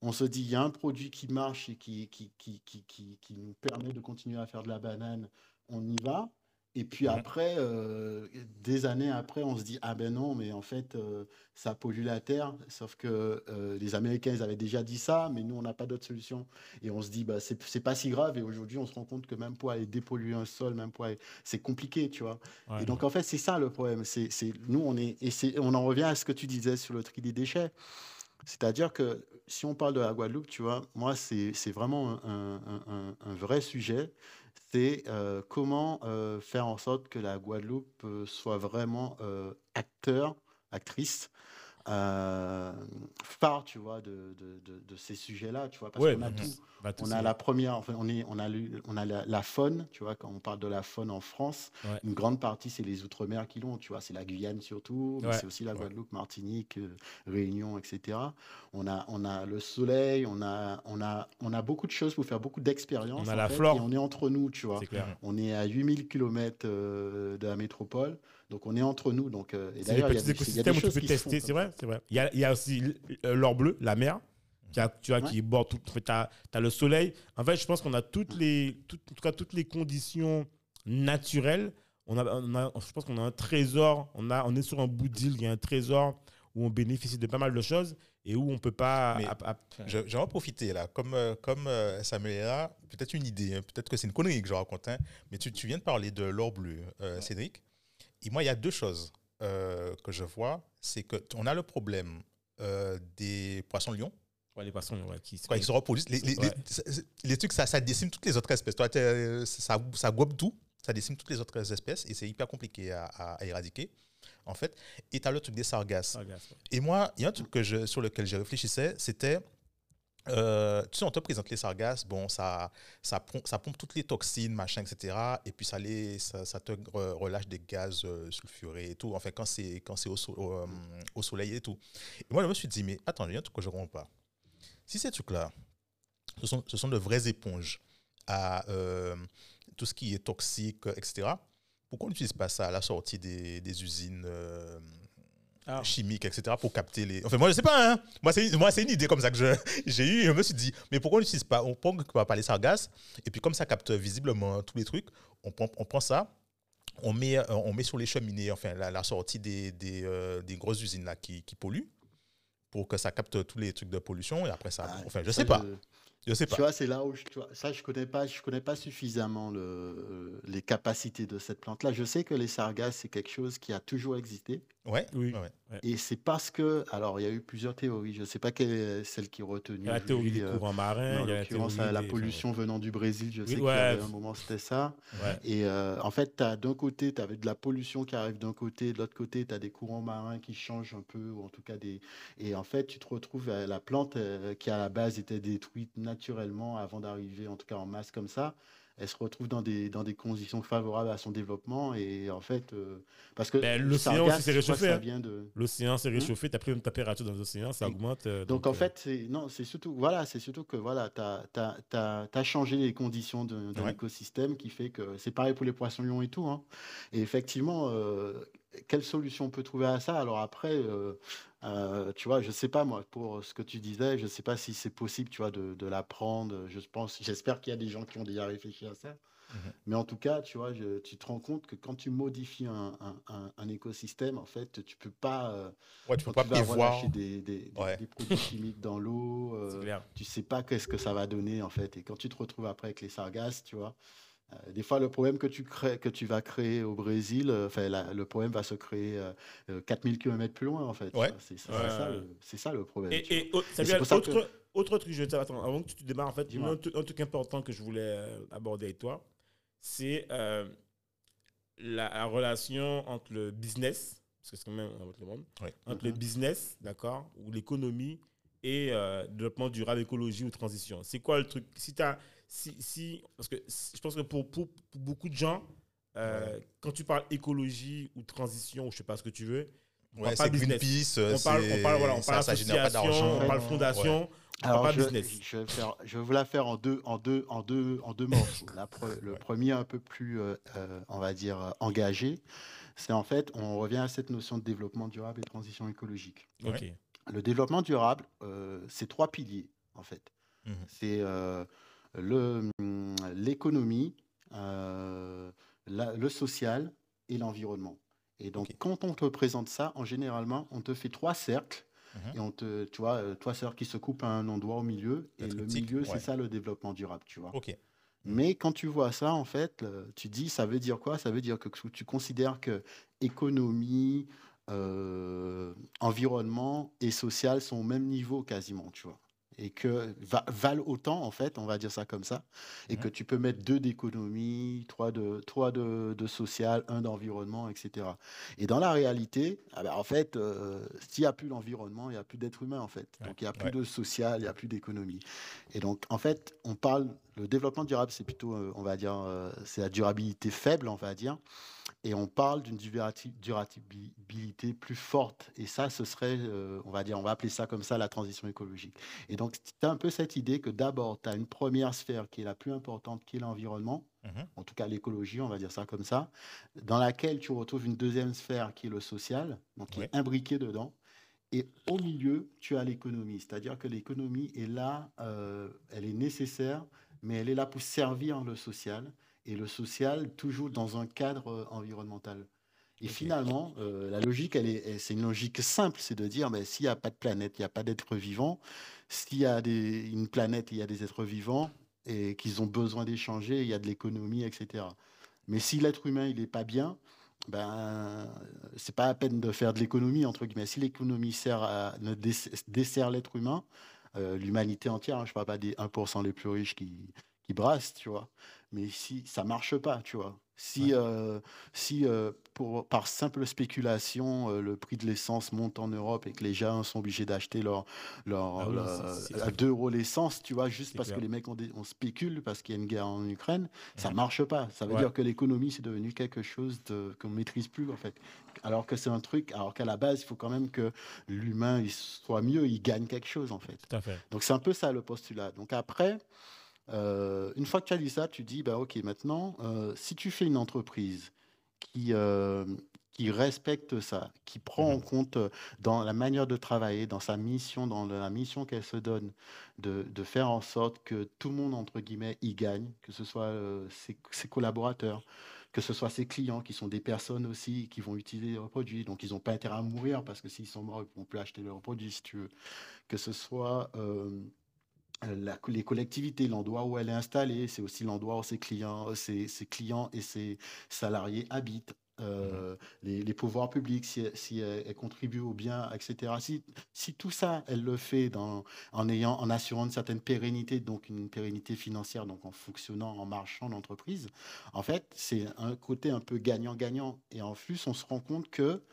On se dit, il y a un produit qui marche et qui, qui, qui, qui, qui, nous permet de continuer à faire de la banane. On y va. Et puis après, euh, des années après, on se dit, ah ben non, mais en fait, euh, ça pollue la terre. Sauf que euh, les Américains, ils avaient déjà dit ça, mais nous, on n'a pas d'autre solution. Et on se dit, bah, c'est pas si grave. Et aujourd'hui, on se rend compte que même pour aller dépolluer un sol, même pour aller- c'est compliqué, tu vois. Ouais. Et donc, en fait, c'est ça le problème. C'est, c'est- nous, on est, et c'est- on en revient à ce que tu disais sur le tri des déchets. C'est-à-dire que si on parle de la Guadeloupe, tu vois, moi, c'est, vraiment un, vrai sujet. C'est euh, comment euh, faire en sorte que la Guadeloupe euh, soit vraiment acteur, actrice, euh, phare, tu vois, de, de, de- de ces sujets-là, tu vois, parce Ouais, qu'on a tout. Bah, tout On a la première, enfin, on, est, on a, lu- on a la, la faune, tu vois, quand on parle de la faune en France, Ouais. une grande partie, c'est les Outre-mer qui l'ont, tu vois, c'est la Guyane surtout, mais c'est aussi la. Guadeloupe, Martinique, euh, Réunion, etc. On a, on a le soleil, on a, on, a, on a beaucoup de choses pour faire beaucoup d'expériences. On a la fait, flore. Et on est entre nous, tu vois. Clair. On est à 8000 km de la métropole, donc on est entre nous. Donc, euh, et C'est a petits des- il y a des écosystèmes où tu peux tester, c'est vrai, c'est vrai. Il y a, il y a aussi euh, l'or bleu, la mer, qui, a- tu vois, Ouais. qui borde tout. Tu as, le soleil. En fait, je pense qu'on a toutes les, en tout cas, toutes les conditions naturelles. On a, on a- je pense qu'on a un trésor. On, a, on est sur un bout d'île, il y a un trésor où on bénéficie de pas mal de choses et où on peut pas. Mais- ap- ap- Je, je vais en profiter là. Comme, euh, comme euh, peut-être une idée, hein, peut-être que c'est une connerie que je raconte, hein, mais tu, tu viens de parler de l'or bleu, euh, Cédric. Et moi, il y a deux choses euh, que je vois. C'est qu'on a le problème euh, des poissons lions. ouais, les poissons ouais, qui, Quand ils se reproduisent, les, Ouais. trucs, ça, ça décime toutes les autres espèces. Toi, ça, ça gobe tout, ça décime toutes les autres espèces et c'est hyper compliqué à, à- à éradiquer, en fait. Et tu as le truc des sargasses. Ouais. Et moi, il y a un truc que je, sur lequel je réfléchissais, c'était, euh, tu sais, on te présente les sargasses, bon, ça, ça, pompe, ça pompe toutes les toxines, machin, etc. Et puis ça, les, ça, te re- relâche des gaz euh, sulfurés et tout, enfin, quand c'est, euh, au soleil et tout. Et moi, je me suis dit, mais attends, il y a un truc que je ne comprends pas. Si ces trucs-là ce sont, ce sont de vraies éponges à tout ce qui est toxique, etc. Pourquoi on n'utilise pas ça à la sortie des, usines Ah. chimiques, etc. pour capter les... Enfin, moi, je sais pas, hein. Moi, c'est moi, c'est une idée comme ça que j'ai eue. Je me suis dit, mais pourquoi on n'utilise pas On prend pas les sargasses, et puis comme ça capte visiblement tous les trucs, on prend, on prend ça, on met, euh, on met sur les cheminées, enfin, la, la sortie des, des, euh, des grosses usines là, qui, qui polluent, pour que ça capte tous les trucs de pollution, et après ça... Ah, enfin, je ça, sais pas. Je sais pas. Tu vois, c'est là où je, tu vois, ça, je connais pas, je connais pas suffisamment le, euh, les capacités de cette plante-là. Je sais que les sargasses, c'est quelque chose qui a toujours existé. Ouais, Oui. ouais. Et c'est parce que, alors, il y a eu plusieurs théories. Je sais pas quelle est celle qui est retenue. La théorie des euh, courants marins, en il y a la pollution venant du Brésil, je Oui, sais ouais. avait un moment, c'était ça. Ouais. Et euh, en fait, d'un côté, tu avais de la pollution qui arrive d'un côté, de l'autre côté, tu as des courants marins qui changent un peu, ou en tout cas des. Et en fait, tu te retrouves à la plante euh, qui à la base était détruite naturellement avant d'arriver, en tout cas en masse comme ça. Elle se retrouve dans des, dans des conditions favorables à son développement. Et en fait, euh, parce que Ben, l'océan s'est réchauffé, hein. de. L'océan s'est réchauffé, tu as pris une température dans l'océan, ça augmente. euh, Donc, en euh, fait, c'est non, c'est surtout voilà, c'est surtout que voilà, tu as, changé les conditions d'un Ouais. écosystème qui fait que c'est pareil pour les poissons lions et tout. hein. Et effectivement, quelle solution on peut trouver à ça? Alors après, euh, euh, tu vois, je sais pas moi pour ce que tu disais, je sais pas si c'est possible, tu vois, de, de l'apprendre. Je pense, j'espère qu'il y a des gens qui ont déjà réfléchi à ça. Mhm. Mais en tout cas, tu vois, je- tu te rends compte que quand tu modifies un, un- un- un écosystème, en fait, tu peux pas. euh, Ouais, tu peux pas tu prévoir. des, des- des- Ouais. des produits chimiques dans l'eau, euh, tu sais pas qu'est-ce que ça va donner en fait. Et quand tu te retrouves après avec les sargasses, tu vois, des fois le problème que tu crées, que tu vas créer au Brésil, euh, enfin la- le problème va se créer euh, euh, 4000 km plus loin en fait. Ouais. C'est c'est Ouais. ça, le- c'est ça le problème. Et, vois. et c'est autre, que- autre truc, je vais te attends, avant que tu démarres, en fait, un, truc- un truc important que je voulais euh, aborder avec toi, c'est euh, la, la relation entre le business, parce que c'est quand même un autre monde, Ouais. entre le Mhm. business, d'accord, ou l'économie et euh, développement durable, écologie ou transition. C'est quoi le truc? Si tu si, si, parce que si- je pense que pour, pour, pour beaucoup de gens, euh, quand tu parles écologie ou transition, ou je sais pas ce que tu veux, on Ouais, parle pas business. Greenpeace, On parle, on parle, voilà, on ça, parle ça pas association, d'argent. on parle Ouais. fondation, on Alors, parle je, business. je vais faire, je vais vous la faire en deux, en deux, en deux, en deux morceaux. La pre- le Ouais. premier un peu plus, euh, euh, on va dire, engagé, c'est en fait, on revient à cette notion de développement durable et transition écologique. Le développement durable, euh, c'est trois piliers, en fait. Mhm. C'est l'économie, euh, le social et l'environnement. Et donc, quand on te présente ça, en généralement, on te fait trois cercles. Mhm. Et on te, tu vois, euh, trois cercles qui se coupent à un endroit au milieu. Et le milieu, ouais. c'est ça le développement durable, tu vois. Ok. Mais quand tu vois ça, en fait, tu dis, ça veut dire quoi? Ça veut dire que tu considères que économie, euh, environnement et social sont au même niveau quasiment, tu vois. Et que va- valent autant, en fait, on va dire ça comme ça. Et que tu peux mettre deux d'économie, trois de, trois de, de social, un d'environnement, etc. Et dans la réalité, ah ben, en fait, euh, s'il n'y a plus d'environnement, il n'y a plus d'être humain, en fait. Ouais. Donc, il n'y a plus Ouais. de social, il n'y a plus d'économie. Et donc, en fait, on parle, le développement durable, c'est plutôt, euh, on va dire, euh, c'est la durabilité faible, on va dire. Et on parle d'une durabilité plus forte. Et ça, ce serait, euh, on va dire, on va appeler ça comme ça la transition écologique. Et donc, tu as un peu cette idée que d'abord, tu as une première sphère qui est la plus importante, qui est l'environnement, Mhm. en tout cas l'écologie, on va dire ça comme ça, dans laquelle tu retrouves une deuxième sphère qui est le social, donc qui Ouais. est imbriqué dedans. Et au milieu, tu as l'économie, c'est-à-dire que l'économie est là, euh, elle est nécessaire, mais elle est là pour servir le social, et le social toujours dans un cadre euh, environnemental. Et finalement, euh, la logique, elle est, elle- c'est une logique simple, c'est de dire, mais s'il n'y a pas de planète, il n'y a pas d'êtres vivants. S'il y a des, une planète, il y a des êtres vivants et qu'ils ont besoin d'échanger, il y a de l'économie, etc. Mais si l'être humain, il n'est pas bien, ben, c'est pas la peine de faire de l'économie, entre guillemets. Si l'économie sert à, dessert l'être humain, euh, l'humanité entière, hein, je ne parle pas des 1% les plus riches qui, qui brassent, tu vois. Mais si ça marche pas, tu vois. Si, euh, si euh, pour, par simple spéculation, euh, le prix de l'essence monte en Europe et que les gens sont obligés d'acheter leur, leur, Ah oui, à clair. 2 euros l'essence, tu vois, juste parce clair. que les mecs ont des- on spécule parce qu'il y a une guerre en Ukraine, ça Ouais. marche pas. Ça veut Ouais. dire que l'économie, c'est devenu quelque chose de- qu'on maîtrise plus, en fait. Alors que c'est un truc, alors qu'à la base, il faut quand même que l'humain il soit mieux, il gagne quelque chose, en fait. Tout à fait. Donc c'est un peu ça le postulat. Donc après, euh, une fois que tu as dit ça, tu dis, bah, ok, maintenant, euh, si tu fais une entreprise qui, euh, qui respecte ça, qui prend en Mhm. compte euh, dans la manière de travailler, dans sa mission, dans la mission qu'elle se donne, de, de faire en sorte que tout le monde, entre guillemets, y gagne, que ce soit euh, ses, ses collaborateurs, que ce soit ses clients, qui sont des personnes aussi qui vont utiliser leurs produits. Donc, ils n'ont pas intérêt à mourir parce que s'ils sont morts, ils ne pourront plus acheter leurs produits, si tu veux. Que ce soit euh, la- les collectivités, l'endroit où elle est installée, c'est aussi l'endroit où ses clients, ses, ses clients et ses salariés habitent. Euh, les, les pouvoirs publics, si, si elle, elle contribue au bien, etc. Si, si tout ça, elle le fait dans, en, ayant, en assurant une certaine pérennité, donc une pérennité financière, donc en fonctionnant, en marchant l'entreprise, en fait, c'est un côté un peu gagnant-gagnant. Et en plus, on se rend compte que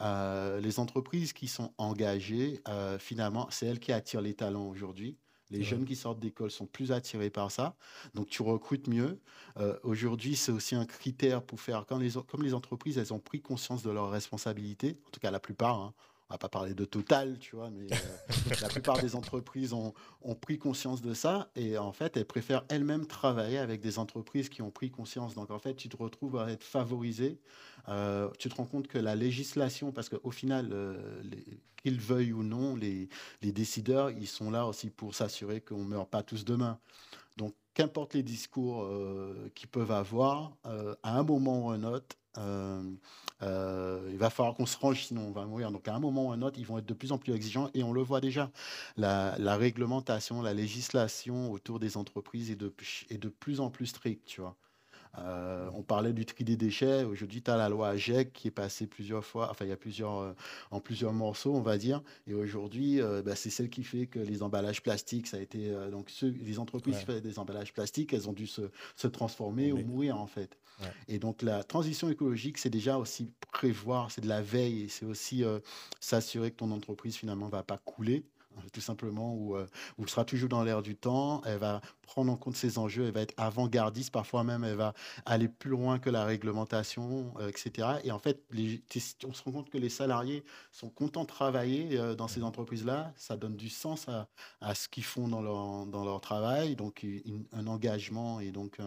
euh, les entreprises qui sont engagées, euh, finalement, c'est elles qui attirent les talents aujourd'hui. Les jeunes qui sortent d'école sont plus attirés par ça, donc tu recrutes mieux. Euh, aujourd'hui, c'est aussi un critère pour faire, quand les, comme les entreprises, elles ont pris conscience de leurs responsabilités, en tout cas la plupart, hein, on va pas parler de Total, tu vois, mais euh, la plupart des entreprises ont, ont pris conscience de ça et en fait, elles préfèrent elles-mêmes travailler avec des entreprises qui ont pris conscience. Donc en fait, tu te retrouves à être favorisé. Euh, tu te rends compte que la législation, parce qu'au final, euh, qu'ils veuillent ou non, les, les décideurs, ils sont là aussi pour s'assurer qu'on ne meurt pas tous demain. Donc, qu'importe les discours qu'ils peuvent avoir, à un moment ou un autre, euh, euh, il va falloir qu'on se range, sinon on va mourir. Donc, à un moment ou un autre, ils vont être de plus en plus exigeants et on le voit déjà. La, la réglementation, la législation autour des entreprises est de, est de plus en plus stricte, tu vois. Euh, on parlait du tri des déchets. Aujourd'hui, tu as la loi AGEC qui est passée plusieurs fois, enfin, il y a plusieurs, euh, en plusieurs morceaux, on va dire. Et aujourd'hui, euh, bah, c'est celle qui fait que les emballages plastiques, ça a été. donc, ceux, les entreprises Ouais. qui faisaient des emballages plastiques, elles ont dû se, se transformer ou mourir, en fait. Et donc, la transition écologique, c'est déjà aussi prévoir, c'est de la veille, c'est aussi euh, s'assurer que ton entreprise, finalement, va pas couler. Hein, Tout simplement, ou, euh, ou sera toujours dans l'air du temps, elle va prendre en compte ces enjeux, elle va être avant-gardiste, parfois même elle va aller plus loin que la réglementation, euh, etc. Et en fait, on se rend compte que les salariés sont contents de travailler euh, dans ces entreprises-là. Ça donne du sens à, à ce qu'ils font dans leur, dans leur travail, donc un engagement et donc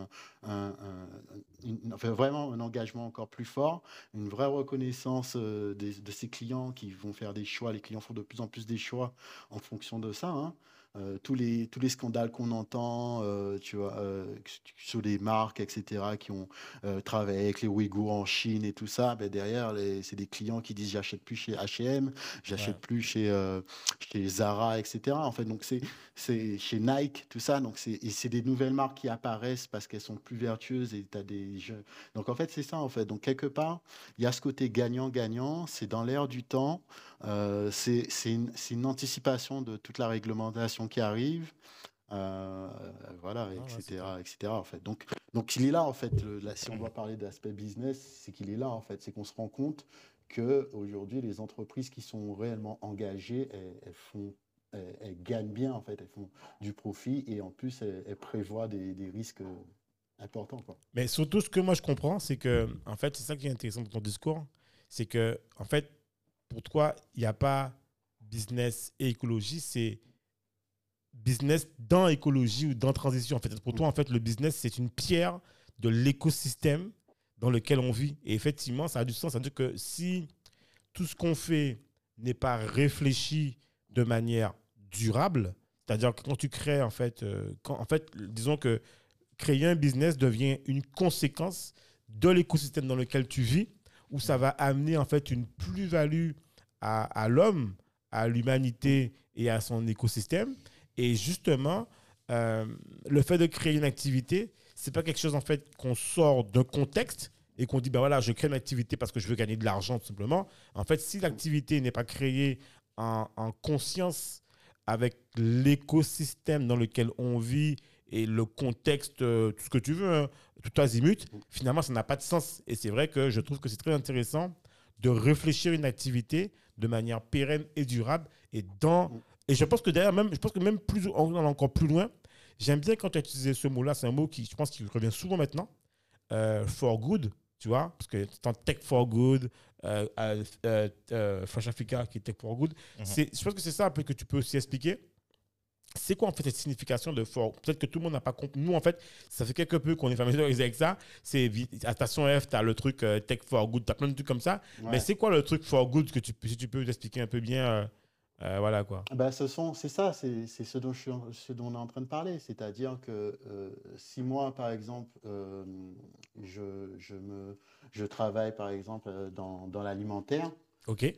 un, enfin, vraiment un engagement encore plus fort, une vraie reconnaissance de ces clients qui vont faire des choix. Les clients font de plus en plus des choix en fonction de ça. hein. Euh, tous, les, tous les scandales qu'on entend, euh, tu vois, euh, sur les marques, etc., qui ont travaillé avec les Ouïghours en Chine et tout ça, ben derrière, c'est des clients qui disent j'achète plus chez H&M, j'achète Ouais. plus chez, chez Zara, etc. En fait, donc c'est c'est chez Nike, tout ça. Donc c'est et c'est des nouvelles marques qui apparaissent parce qu'elles sont plus vertueuses et tu as des jeux. Donc en fait, c'est ça en fait. Donc quelque part, il y a ce côté gagnant-gagnant, c'est dans l'air du temps, euh, c'est une, anticipation de toute la réglementation qui arrive. euh, voilà, Ah ouais, c'est etc., etc. En fait, donc, donc il est là en fait. le- là, si on doit parler d'aspect business, c'est qu'il est là en fait. C'est qu'on se rend compte que aujourd'hui, les entreprises qui sont réellement engagées, elles, elles font, elles, elles gagnent bien en fait. Elles font du profit et en plus, elles, elles prévoient des, des risques importants. Quoi. Mais surtout, ce que moi je comprends, c'est que, en fait, c'est ça qui est intéressant dans ton discours, c'est que, en fait, pour toi, il n'y a pas business et écologie, c'est business dans écologie ou dans transition. En fait, pour toi, en fait, le business, c'est une pierre de l'écosystème dans lequel on vit. Et effectivement, ça a du sens. C'est-à-dire que si tout ce qu'on fait n'est pas réfléchi de manière durable, c'est-à-dire que quand tu crées, en fait, euh, disons que créer un business devient une conséquence de l'écosystème dans lequel tu vis, où ça va amener en fait une plus-value à, l'homme, à l'humanité et à son écosystème. Et justement, euh, le fait de créer une activité, c'est pas quelque chose en fait qu'on sort d'un contexte et qu'on dit ben voilà, je crée une activité parce que je veux gagner de l'argent tout simplement. En fait, si l'activité n'est pas créée en conscience avec l'écosystème dans lequel on vit et le contexte, euh, tout ce que tu veux, hein, tout azimut, finalement, ça n'a pas de sens. Et c'est vrai que je trouve que c'est très intéressant de réfléchir une activité de manière pérenne et durable. Et, dans, et je pense que d'ailleurs, même, je pense que même plus, en allant encore plus loin, j'aime bien quand tu as utilisé ce mot-là. C'est un mot qui, je pense, qui revient souvent maintenant. euh, for good, tu vois, parce que c'est en tech for good, euh, euh, Fresh Africa qui est tech for good. Mhm. Je pense que c'est ça un peu que tu peux aussi expliquer. C'est quoi en fait cette signification de for Peut-être que tout le monde n'a pas compris. Nous, en fait, ça fait quelque peu qu'on est familiarisé avec ça. C'est Station F, tu as le truc euh, Tech for Good, tu as plein de trucs comme ça. Ouais. Mais c'est quoi le truc for good que tu, peux- si tu peux nous expliquer un peu bien euh, euh, Voilà quoi? Bah, ce sont, c'est ça, c'est c'est ce dont, je suis ce dont on est en train de parler. C'est-à-dire que si moi, par exemple, je, je, me, je travaille, par exemple, dans, dans l'alimentaire, Ok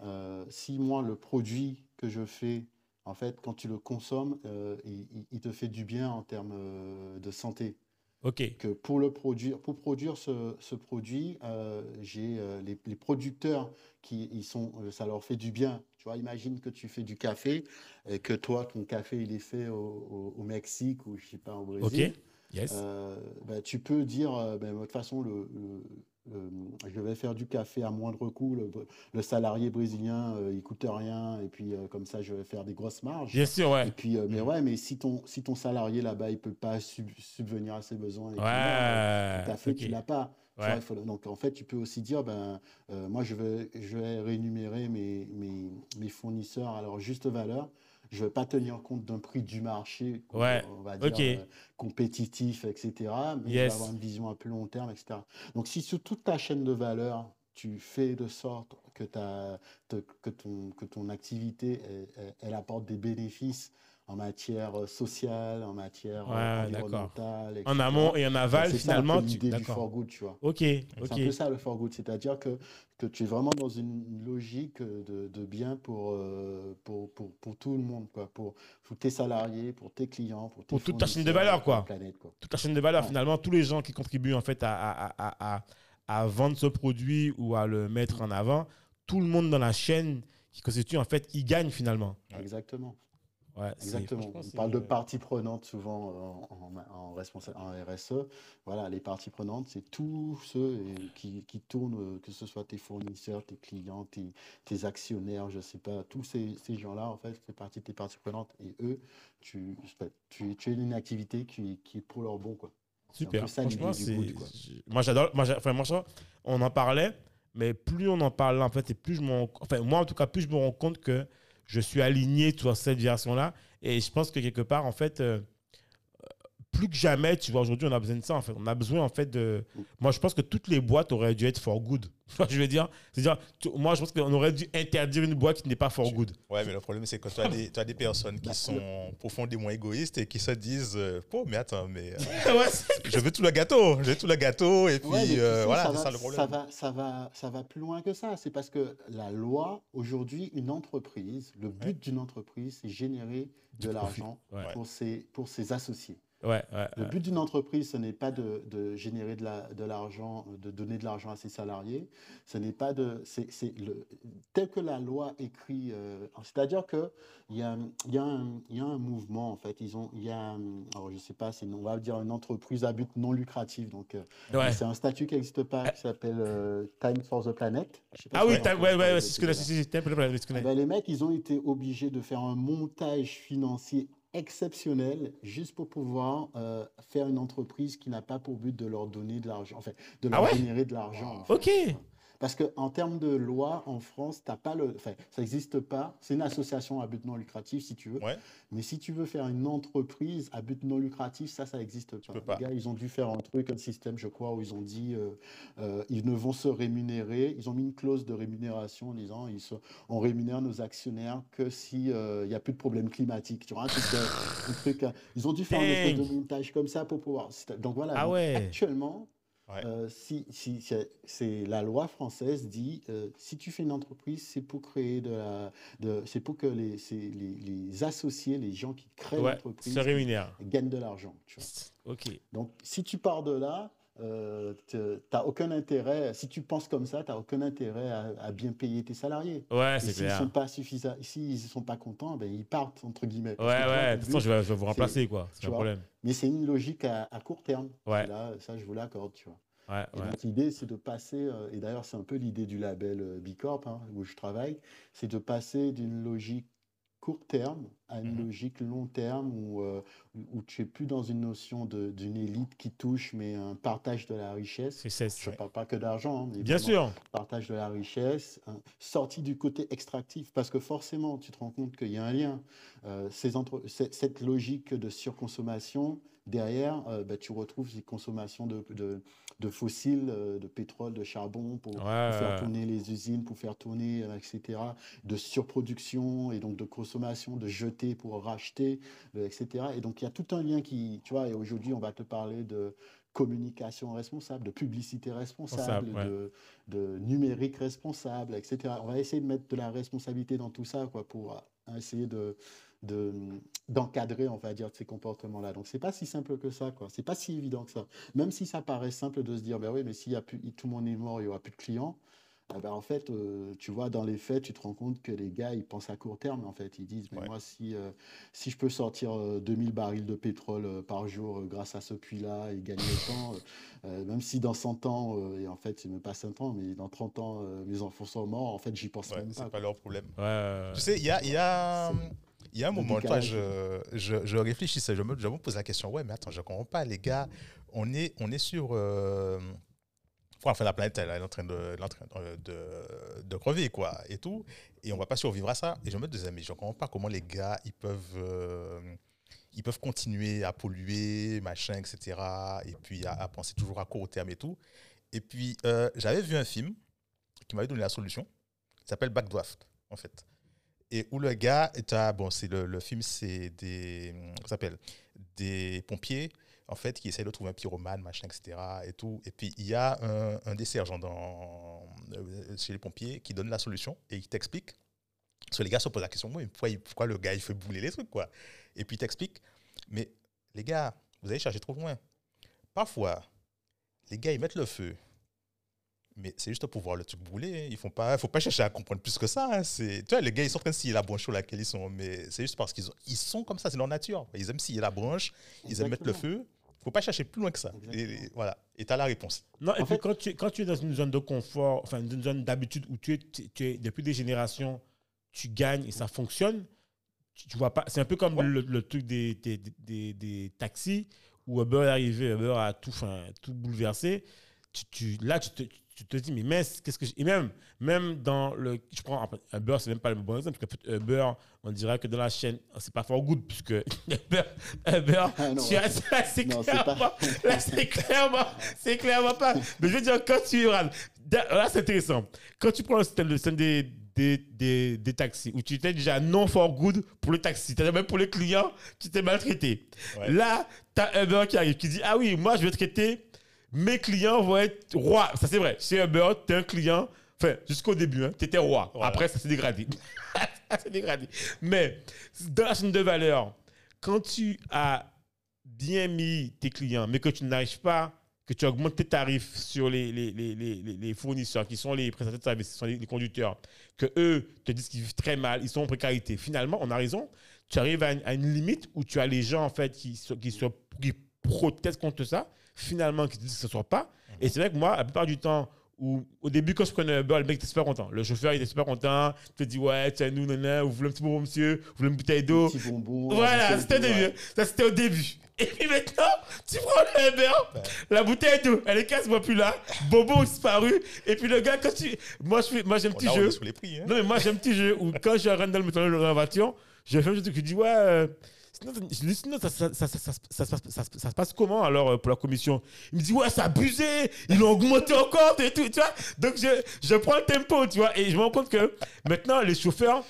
si moi, le produit que je fais, en fait, quand tu le consommes, euh, il, te fait du bien en termes euh, de santé. Ok. que pour le produire, pour produire ce, ce produit, euh, j'ai euh, les, les producteurs qui ils sont, ça leur fait du bien. Tu vois, imagine que tu fais du café et que toi, ton café, il est fait au, au- au Mexique ou je sais pas au Brésil. Ok. Yes. Ben, tu peux dire, ben, de toute façon, le, le- le- je vais faire du café à moindre coût. Le, le salarié brésilien, euh, il coûte rien. Et puis, euh, comme ça, je vais faire des grosses marges. Bien sûr, Et ouais. puis, euh, mais ouais, mais si ton, si ton salarié là-bas, il peut pas sub- subvenir à ses besoins, et Ouais. euh, ok. tu l'as pas. Tu Ouais. vois, il faut- donc, en fait, tu peux aussi dire, ben, euh, moi, je vais, je vais rémunérer mes, mes, mes fournisseurs à leur juste valeur. Je ne vais pas tenir compte d'un prix du marché, qu'on- Ouais, on va dire, ok. euh, compétitif, etc. Mais je vais avoir une vision à plus long terme, etc. Donc, si sur toute ta chaîne de valeur, tu fais de sorte que, ta, te- que, ton, que ton activité, elle, elle- elle apporte des bénéfices en matière euh, sociale, en matière euh, Ouais, environnementale, En etc. amont et en aval, C'est finalement. tu- l'idée du D'accord. for good, tu vois. Ok. C'est Ok. un peu ça le for good, c'est-à-dire que, que tu es vraiment dans une logique de, de bien pour, euh, pour, pour, pour tout le monde, quoi, pour, pour tes salariés, pour tes clients, pour, tes Pour toute ta chaîne de valeur, quoi. planète, quoi. toute la chaîne de valeur, Ouais. finalement, tous les gens qui contribuent en fait à, à, à, à, vendre ce produit ou à le mettre en avant, tout le monde dans la chaîne qui constitue, en fait, il gagne finalement. Exactement. Ouais, Exactement. On parle de parties prenantes souvent euh, en, en, en responsa- en RSE. Voilà, les parties prenantes, c'est tous ceux euh, qui, qui tournent, euh, que ce soit tes fournisseurs, tes clients, tes, tes actionnaires, je sais pas, tous ces, ces gens-là, en fait, c'est partie de tes parties prenantes. Et eux, tu, tu, tu es une activité qui, qui est pour leur bon, quoi. Super. Franchement, du good, quoi. moi j'adore. Moi, enfin, moi, ça, on en parlait, mais plus on en parle en fait, et plus je enfin moi en tout cas, plus je me rends compte que je suis aligné sur cette version-là, et je pense que quelque part en fait. euh, plus que jamais, tu vois, aujourd'hui, on a besoin de ça, en fait. On a besoin, en fait, de... Moi, je pense que toutes les boîtes auraient dû être for good. Je veux dire? C'est-à-dire, moi, je pense qu'on aurait dû interdire une boîte qui n'est pas for good. Ouais, mais le problème, c'est que tu as des, tu as des personnes qui sont profondément égoïstes et qui se disent Oh, mais attends, mais euh, je veux tout le gâteau, je veux tout le gâteau. Et puis, Ouais, euh, voilà, ça c'est va, ça le problème. Ça va, ça, va, ça va plus loin que ça. C'est parce que la loi, aujourd'hui, une entreprise, le but d'une entreprise, c'est générer Du de l'argent Ouais. pour ses, pour ses associés. Ouais, ouais, Le but d'une entreprise, ce n'est pas de, de générer de la- de l'argent, de, donner de l'argent à ses salariés. Ce n'est pas de, c'est, tel que la loi écrit. euh, c'est-à-dire que il y a, y, a un- il y a un mouvement en fait. Ils ont, il y a, alors je sais pas, on va dire une entreprise à but non lucratif. Donc euh, Ouais. c'est un statut qui n'existe pas, qui s'appelle euh, Time for the Planet. Ah oui, ouais, ouais, c'est ce que le- je Eh ben, les mecs, ils ont été obligés de faire un montage financier exceptionnel juste pour pouvoir euh, faire une entreprise qui n'a pas pour but de leur donner de l'argent, enfin, de leur Ah ouais? générer de l'argent. en fait. Ok. Parce qu'en termes de loi, en France, t'as pas le, enfin, ça n'existe pas. C'est une association à but non lucratif, si tu veux. Ouais. Mais si tu veux faire une entreprise à but non lucratif, ça, ça n'existe pas. Les gars, ils ont dû faire un truc, un système, je crois, où ils ont dit euh, euh, ils ne vont se rémunérer. Ils ont mis une clause de rémunération en disant ils se, on rémunère nos actionnaires que si il n'y a plus de problème climatique. Tu vois, un truc, euh, un truc, euh, ils ont dû faire un espèce Dang. de montage comme ça pour pouvoir. Donc voilà. Ah ouais. Actuellement, Ouais. euh, si, si, c'est- c'est la loi française dit euh, si tu fais une entreprise, c'est pour créer de la, de, c'est pour que les, les, les associés, les gens qui créent Ouais, l'entreprise, se gagnent de l'argent. Ok. Donc si tu pars de là, euh, t'as aucun intérêt, si tu penses comme ça, tu n'as aucun intérêt à, à bien payer tes salariés. Ouais, c'est s'ils clair. sont pas suffisants, s'ils sont pas contents, ben ils partent entre guillemets. Ouais, ouais. De toute façon, but- je vais, vous remplacer, quoi. C'est un vois. problème. Mais c'est une logique à, à court terme. Ouais. Là, ça, je vous l'accorde, tu vois. Ouais, Et ouais. donc l'idée, c'est de passer, euh, et d'ailleurs c'est un peu l'idée du label euh, B Corp hein, où je travaille, c'est de passer d'une logique court terme à une Mhm. logique long terme où, euh, où- tu es plus dans une notion d'une élite qui touche, mais un partage de la richesse. Je ne parle pas que d'argent, hein, Bien sûr. partage de la richesse, hein, sorti du côté extractif, parce que forcément, tu te rends compte qu'il y a un lien. Euh, ces entre- cette logique de surconsommation, derrière, euh, bah, tu retrouves ces consommations de, de- de fossiles, euh, de pétrole, de charbon, pour, faire tourner les usines, pour faire tourner, euh, etc., de surproduction et donc de consommation, de jeter pour racheter, euh, etc. Et donc, il y a tout un lien qui, tu vois, et aujourd'hui, on va te parler de communication responsable, de publicité responsable, Responsable, ouais. de, de numérique responsable, etc. On va essayer de mettre de la responsabilité dans tout ça, quoi, pour essayer de de- d'encadrer, on va dire, ces comportements-là. Donc, c'est pas si simple que ça, quoi. C'est pas si évident que ça. Même si ça paraît simple de se dire, ben oui, mais s'il y a plus, tout le monde est mort, il y aura plus de clients. eh ben, en fait, euh, tu vois, dans les faits, tu te rends compte que les gars, ils pensent à court terme, en fait. Ils disent, mais Ouais. moi, si, euh, si je peux sortir euh, 2000 barils de pétrole euh, par jour euh, grâce à ce puits-là et gagner autant, euh, euh, même si dans 100 ans, euh, et en fait, c'est même pas 100 ans, mais dans 30 ans, euh, mes enfants sont morts, en fait, j'y pense Ouais, même c'est pas. pas leur problème. Ouais, ouais, Tu sais, il y a, il y a, C'est- il y a un moment, toi, je, je, je réfléchissais, je me, je me pose la question, ouais, mais attends, je comprends pas, les gars, on est, on est sur... euh, enfin, la planète, elle est en train de, elle est en train de, de, de crever, quoi, et tout, et on va pas survivre à ça. Et je me disais, mais je comprends pas comment les gars, ils peuvent... euh, ils peuvent continuer à polluer, machin, etc. Et puis à, à penser toujours à court terme et tout. Et puis, euh, j'avais vu un film qui m'avait donné la solution. Il s'appelle Backdraft, en fait. Et où le gars. Bon, c'est le, le film, c'est des. S'appelle Des pompiers, en fait, qui essayent de trouver un pyromane, machin, etc. Et tout. Et puis, il y a un, un des sergents dans, euh, chez les pompiers qui donne la solution et il t'explique. Parce que les gars se posent la question pourquoi, pourquoi le gars, il fait bouler les trucs, quoi? Et puis, il t'explique Mais les gars, vous allez chercher trop loin. Parfois, les gars, ils mettent le feu. Mais c'est juste pour voir le truc brûler. Il ne pas, faut pas chercher à comprendre plus que ça. hein. C'est, tu vois, les gars, ils sont en train de scier la branche sur laquelle ils sont. Mais c'est juste parce qu'ils ont- ils sont comme ça, c'est leur nature. Ils aiment scier la branche, ils aiment mettre le feu. Il ne faut pas chercher plus loin que ça. Et, voilà. Et tu as la réponse. Non, et En puis fait- quand, tu, quand tu es dans une zone de confort, enfin une zone d'habitude où tu es, tu, tu es depuis des générations, tu gagnes et ça fonctionne, tu, tu vois pas. C'est un peu comme Ouais. le, le truc des, des, des, des taxis où Uber est arrivé, Uber a tout, enfin, tout bouleversé. Tu, tu- là, tu te, tu te dis, mais mince, qu'est-ce que. je- Et même, même dans le. Je prends Uber, c'est même pas le bon exemple, parce que Uber, on dirait que dans la chaîne, c'est pas for good, puisque Uber, Uber Ah non, tu as- là, c'est clairement, pas- là, c'est clairement, c'est clairement pas. Mais je veux dire, quand tu là, c'est intéressant. Quand tu prends le système, le système des, des, des, des taxis, où tu étais déjà non for good pour le taxi, c'est-à-dire même pour les clients, tu t'es maltraité. Ouais. Là, tu as Uber qui arrive, qui dit Ah oui, moi, je vais traiter, mes clients vont être rois. Ça, c'est vrai. Chez Uber, tu es un client, enfin, jusqu'au début, tu étais roi. Voilà. Après, ça s'est dégradé. ça s'est dégradé. Mais dans la chaîne de valeur, quand tu as bien mis tes clients, mais que tu n'arrives pas, que tu augmentes tes tarifs sur les, les, les, les, fournisseurs, qui sont les prestataires de services, qui sont les, conducteurs, que eux te disent qu'ils vivent très mal, ils sont en précarité. Finalement, on a raison, tu arrives à une, à une limite où tu as les gens en fait qui, qui, qui protestent contre ça, finalement qui te disent que ce ne soit pas. Et c'est vrai que moi, la plupart du temps, où, au début, quand je prenais Uber, le mec était super content. Le chauffeur, il était super content. Il te dit, ouais, tiens, nous, nanana, vous voulez un petit bonbon, monsieur, vous voulez une bouteille d'eau? Petit bonbon. Voilà, un c'était au début. Ça, c'était au début. Et puis maintenant, tu prends le Uber, la bouteille d'eau, elle est quasiment plus là. Bobo disparu. Et puis le gars, quand tu. Moi, j'ai un On petit on jeu. sur les prix. hein. Non, mais moi, j'ai un petit jeu où quand je rentre dans le dans voiture, je fais un truc qui dit, ouais. euh, Sinon, ça, ça, ça, ça, ça, ça, se passe- comment alors euh, pour la commission? Il me dit, ouais, c'est abusé, ils l'ont augmenté encore et tout, tu vois? Donc, je, je prends le tempo, tu vois, et je me rends compte que maintenant, les chauffeurs,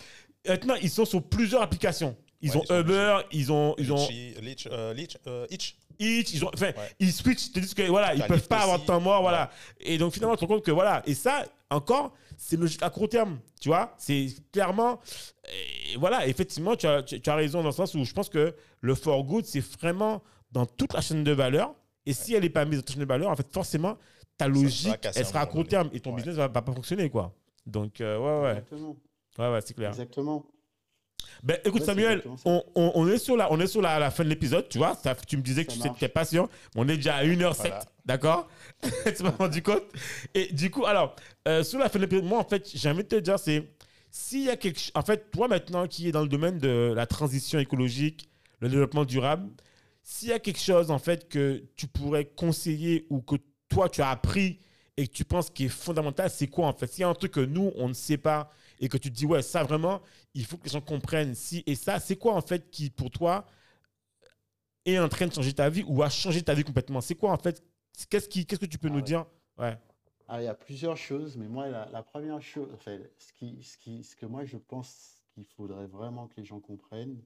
maintenant, ils sont sur plusieurs applications. Ils Ouais, ont ils Uber, ils ont, ils ont Litchi, Litch, euh, Litch, euh, Itch. Hitch, ils ont, enfin, Ouais. ils switchent, ils te disent que voilà, ils peuvent pas avoir de temps mort, voilà. Et donc finalement, tu te rends compte que voilà, et ça, encore, c'est logique à court terme, tu vois. C'est clairement, et voilà, effectivement, tu as, tu, tu as raison dans le sens où je pense que le for good, c'est vraiment dans toute la chaîne de valeur. Et si elle n'est pas mise en chaîne de valeur, en fait, forcément, ta logique, elle sera à court terme et ton Ouais. business va, va pas fonctionner, quoi. Donc, euh, ouais, ouais, Exactement. ouais, ouais, c'est clair. Exactement. Ben, écoute, Ouais, Samuel, on, on- on est sur la, on est sur la, la fin de l'épisode, tu vois. Ça, tu me disais que Ça tu n'étais pas sûr. mais On est déjà à 1h07, Voilà. d'accord? Tu m'as rendu compte? Et du coup, alors, euh, sur la fin de l'épisode, moi, en fait, j'ai envie de te dire, c'est s'il y a quelque chose. En fait, toi, maintenant, qui est dans le domaine de la transition écologique, le développement durable, s'il y a quelque chose, en fait, que tu pourrais conseiller ou que toi, tu as appris et que tu penses qui est fondamental, c'est quoi, en fait? S'il y a un truc que nous, on ne sait pas et que tu te dis, ouais, ça, vraiment, il faut que les gens comprennent si et ça, c'est quoi, en fait, qui, pour toi, est en train de changer ta vie ou a changé ta vie complètement? C'est quoi, en fait? Qu'est-ce qu'est-ce que tu peux Ah nous ouais. dire? Ouais. Ah, il y a plusieurs choses, mais moi, la, la première chose, enfin, ce, qui, ce, qui, ce que moi je pense qu'il faudrait vraiment que les gens comprennent,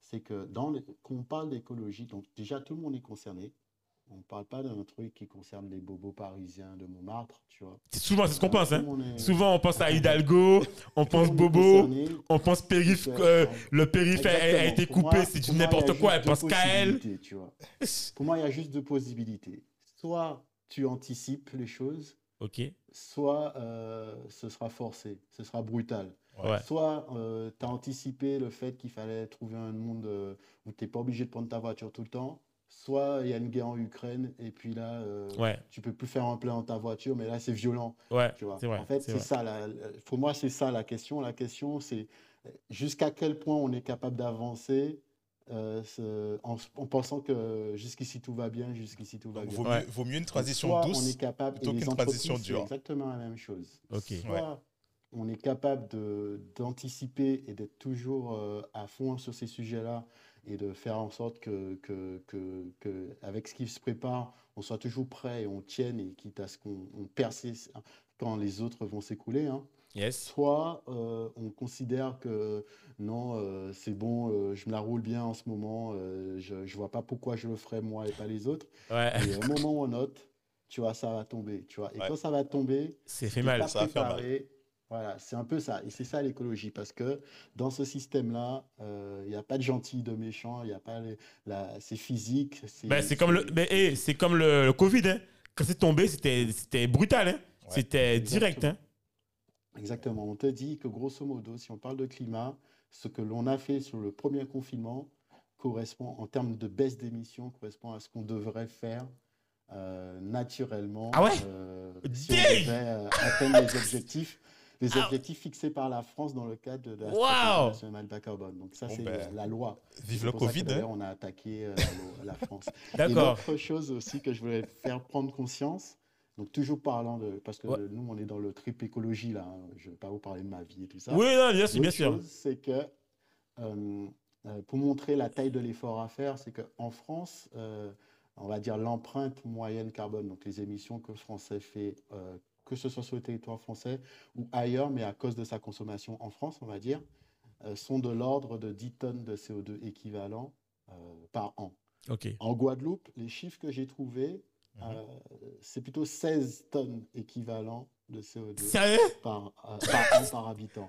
c'est que dans les, quand on parle d'écologie, donc déjà tout le monde est concerné. On ne parle pas d'un truc qui concerne les bobos parisiens de Montmartre, tu vois. C'est souvent, c'est ce qu'on pense. Hein. est- Souvent, on pense à Hidalgo, on pense Bobo, on pense périph. Euh, euh, le périph' a, été coupé, c'est du n'importe quoi. Elle pense qu'à elle. tu vois. Pour moi, il y a juste deux possibilités. Soit tu anticipes les choses, Ok. soit euh, ce sera forcé, ce sera brutal. Ouais. Soit tu as anticipé le fait qu'il fallait trouver un monde euh, où tu n'es pas obligé de prendre ta voiture tout le temps, soit il y a une guerre en Ukraine et puis là, euh, Ouais. tu peux plus faire un plein dans ta voiture, mais là, c'est violent. Ouais. Tu vois. Vrai. en fait, c'est ça. La, pour moi, c'est ça la question. La question, c'est jusqu'à quel point on est capable d'avancer euh, en, en pensant que jusqu'ici tout va bien, jusqu'ici tout va bien. Vaut, Ouais. mieux, vaut mieux une transition Soit on douce. est capable, plutôt qu'une transition c'est dure. exactement la même chose. Ok. Soit Ouais. on est capable d'anticiper et d'être toujours euh, à fond sur ces sujets-là et de faire en sorte que, que, que, que, avec ce qui se prépare, on soit toujours prêt et on tienne et quitte à ce qu'on on persiste quand les autres vont s'écouler. hein. Yes. Soit euh, on considère que non, euh, c'est bon, euh, je me la roule bien en ce moment, je ne vois pas pourquoi je le ferais moi et pas les autres. Ouais. Et au moment où on note, tu vois, ça va tomber. Tu vois. Et Ouais. quand ça va tomber, C'est fait mal. Ça va faire mal. Voilà, c'est un peu ça. Et c'est ça l'écologie. Parce que dans ce système-là, euh, il n'y a pas de gentil, de méchant, il y a pas les- la, c'est physique. C'est Ben, c'est comme le, ben, hey, c'est comme le, le Covid. Hein. Quand c'est tombé, c'était c'était brutal. Hein. Ouais. C'était direct. Hein. Exactement. On te dit que grosso modo, si on parle de climat, ce que l'on a fait sur le premier confinement correspond, en termes de baisse d'émissions, correspond à ce qu'on devrait faire euh, naturellement Ah ouais? euh, si on devait euh, atteindre les objectifs, les Ah. objectifs fixés par la France dans le cadre de la Wow stratégie nationale carbone. Donc ça, Bon c'est ben, la, loi. Vive le Covid. hein. on a attaqué euh, la, France. D'accord. l'autre chose aussi que je voulais faire prendre conscience, donc toujours parlant de, parce que Ouais. nous on est dans le trip écologie là, hein, je ne vais pas vous parler de ma vie et tout ça. Oui, non, bien sûr, bien sûr. c'est que euh, euh, pour montrer la taille de l'effort à faire, c'est qu'en France, euh, on va dire l'empreinte moyenne carbone, donc les émissions que le Français fait, euh, que ce soit sur le territoire français ou ailleurs, mais à cause de sa consommation en France, on va dire, euh, sont de l'ordre de 10 tonnes de CO2 équivalent euh, par an. Ok. En Guadeloupe, les chiffres que j'ai trouvés, Mhm. euh, c'est plutôt 16 tonnes équivalent de CO2 Sérieux? par, par an par habitant.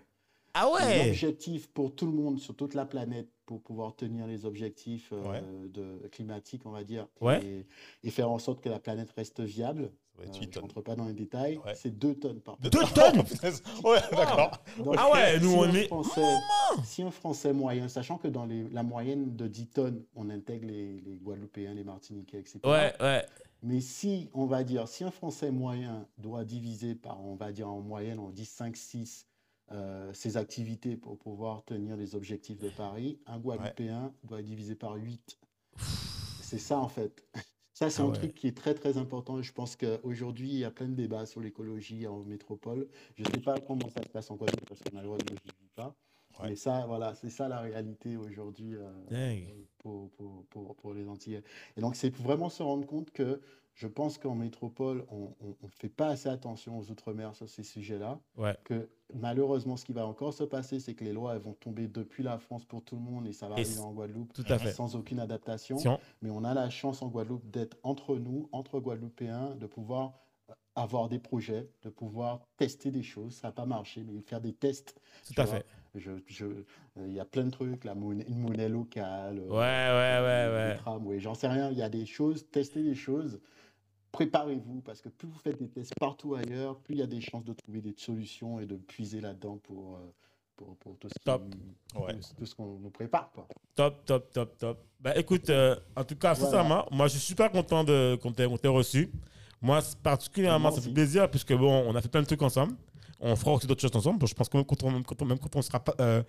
Ah ouais? L'objectif pour tout le monde sur toute la planète pour pouvoir tenir les objectifs euh, Ouais. de, climatiques, on va dire, Ouais. et, et faire en sorte que la planète reste viable, Être euh, je tonnes. rentre pas dans les détails, Ouais. c'est 2 tonnes par Deux Deux tonnes tonnes Ouais, d'accord. Donc, Ah ouais, nous si on est. Français, si un Français moyen, sachant que dans les, la moyenne de 10 tonnes, on intègre les, les Guadeloupéens, les Martiniquais, etc. Ouais, ouais. Mais si, on va dire, si un Français moyen doit diviser par, on va dire en moyenne, on dit 5, 6, euh, ses activités pour pouvoir tenir les objectifs de Paris, un Guadeloupéen doit diviser par 8. C'est ça, en fait. Ça, c'est Ah un ouais. truc qui est très, très important. Je pense qu'aujourd'hui, il y a plein de débats sur l'écologie en métropole. Je ne sais pas comment ça se passe en Guadeloupe parce qu'on a le droit de ne pas. Ouais. Mais ça, voilà, c'est ça la réalité aujourd'hui. euh, pour, pour, pour, pour les Antillais. Et donc, c'est vraiment se rendre compte que je pense qu'en métropole, on ne fait pas assez attention aux Outre-mer sur ces sujets-là. Ouais. Que malheureusement, ce qui va encore se passer, c'est que les lois elles vont tomber depuis la France pour tout le monde et ça va Et arriver en Guadeloupe Tout à fait. sans aucune adaptation. Si on- Mais on a la chance en Guadeloupe d'être entre nous, entre Guadeloupéens, de pouvoir euh, avoir des projets, de pouvoir tester des choses. Ça n'a pas marché, mais faire des tests Tout à vois. fait. je, je, il y a plein de trucs, la monnaie, une monnaie locale. Ouais, ouais, ouais, ouais. j'en sais rien. Il y a des choses, testez des choses. Préparez-vous parce que plus vous faites des tests partout ailleurs, plus il y a des chances de trouver des solutions et de puiser là-dedans pour, euh, pour, pour tout ce. Ouais. tout- qu'on nous prépare. Quoi. Top, top, top, top. Bah écoute, euh, en tout cas, Voilà. sincèrement, moi je suis super content de qu'on t'ait reçu. Moi, particulièrement, ça fait plaisir puisque bon, on a fait plein de trucs ensemble. On fera aussi d'autres choses ensemble. Je pense que même quand on, même quand on, même quand on sera pas, euh,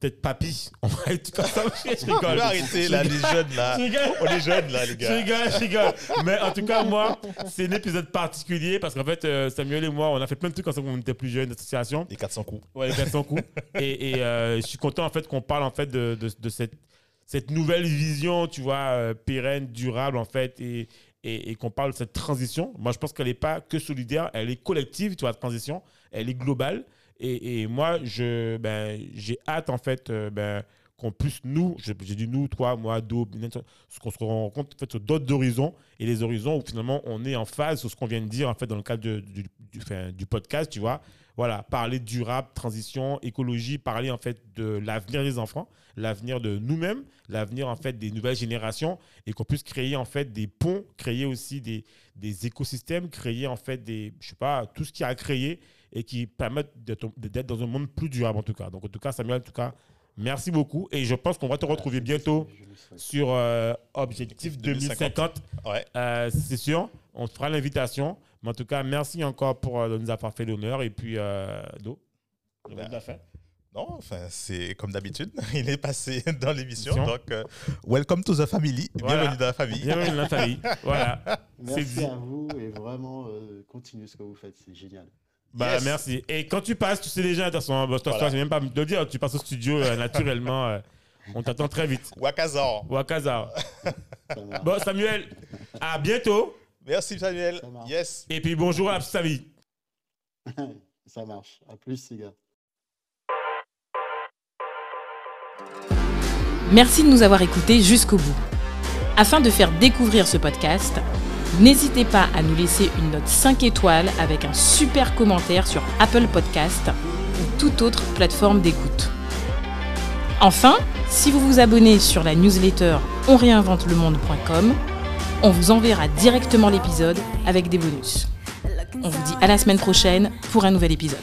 peut-être papy, on va être tout ensemble. Je On rigole. peut arrêter là, les jeunes là. Je. On est jeunes là, les Je gars. rigole, je rigole. Mais en tout cas, moi, c'est un épisode particulier parce qu'en fait, euh, Samuel et moi, on a fait plein de trucs ensemble quand on était plus jeunes, d'association. Les 400 coups. Ouais, les 400 coups. Et, et, euh, je suis content en fait qu'on parle en fait de, de, de cette, cette nouvelle vision, tu vois, euh, pérenne, durable en fait, et, et, et qu'on parle de cette transition. Moi, je pense qu'elle n'est pas que solidaire, elle est collective, tu vois, la transition, elle est globale. Et, moi, je, ben, j'ai hâte en fait euh, ben, qu'on puisse nous, j'ai dit nous, toi, moi, Do, qu'on se rend compte en fait, sur d'autres horizons. Et les horizons où finalement on est en phase sur ce qu'on vient de dire en fait dans le cadre du, du, podcast, tu vois. Voilà, parler durable, transition, écologie, parler en fait de l'avenir des enfants, l'avenir de nous-mêmes, l'avenir en fait des nouvelles générations. Et qu'on puisse créer en fait des ponts, créer aussi des, des écosystèmes, créer en fait des, je sais pas, tout ce qui a à créer et qui permettent d'être dans un monde plus durable en tout cas. Donc en tout cas, Samuel, en tout cas, merci beaucoup et je pense qu'on va te retrouver bientôt sur euh, Objectif 2050. Ouais. Euh, c'est sûr, on te fera l'invitation. Mais en tout cas, merci encore pour euh, de nous avoir fait l'honneur. Et puis, euh, Do, le mot de la fin. Non, enfin, c'est comme d'habitude. Il est passé dans l'émission. Émission. Donc, euh, welcome to the family. Voilà. Bienvenue dans la famille. Bienvenue dans la famille. Voilà. Merci à vous et vraiment euh, continuez ce que vous faites, c'est génial. Bah, Yes. merci. Et quand tu passes, tu sais déjà, de toute façon, bah, je Voilà. même pas me le dire, tu passes au studio euh, naturellement. euh, on t'attend très vite. Wakazan. Wakaza. Ça marche. Bon, Samuel, à bientôt. Merci Samuel. Ça. Yes. Et puis, bonjour à la. Ça marche. À plus, les gars. Merci de nous avoir écoutés jusqu'au bout. Afin de faire découvrir ce podcast, n'hésitez pas à nous laisser une note 5 étoiles avec un super commentaire sur Apple Podcast ou toute autre plateforme d'écoute. Enfin, si vous vous abonnez sur la newsletter onréinventelemonde.com, on vous enverra directement l'épisode avec des bonus. On vous dit à la semaine prochaine pour un nouvel épisode.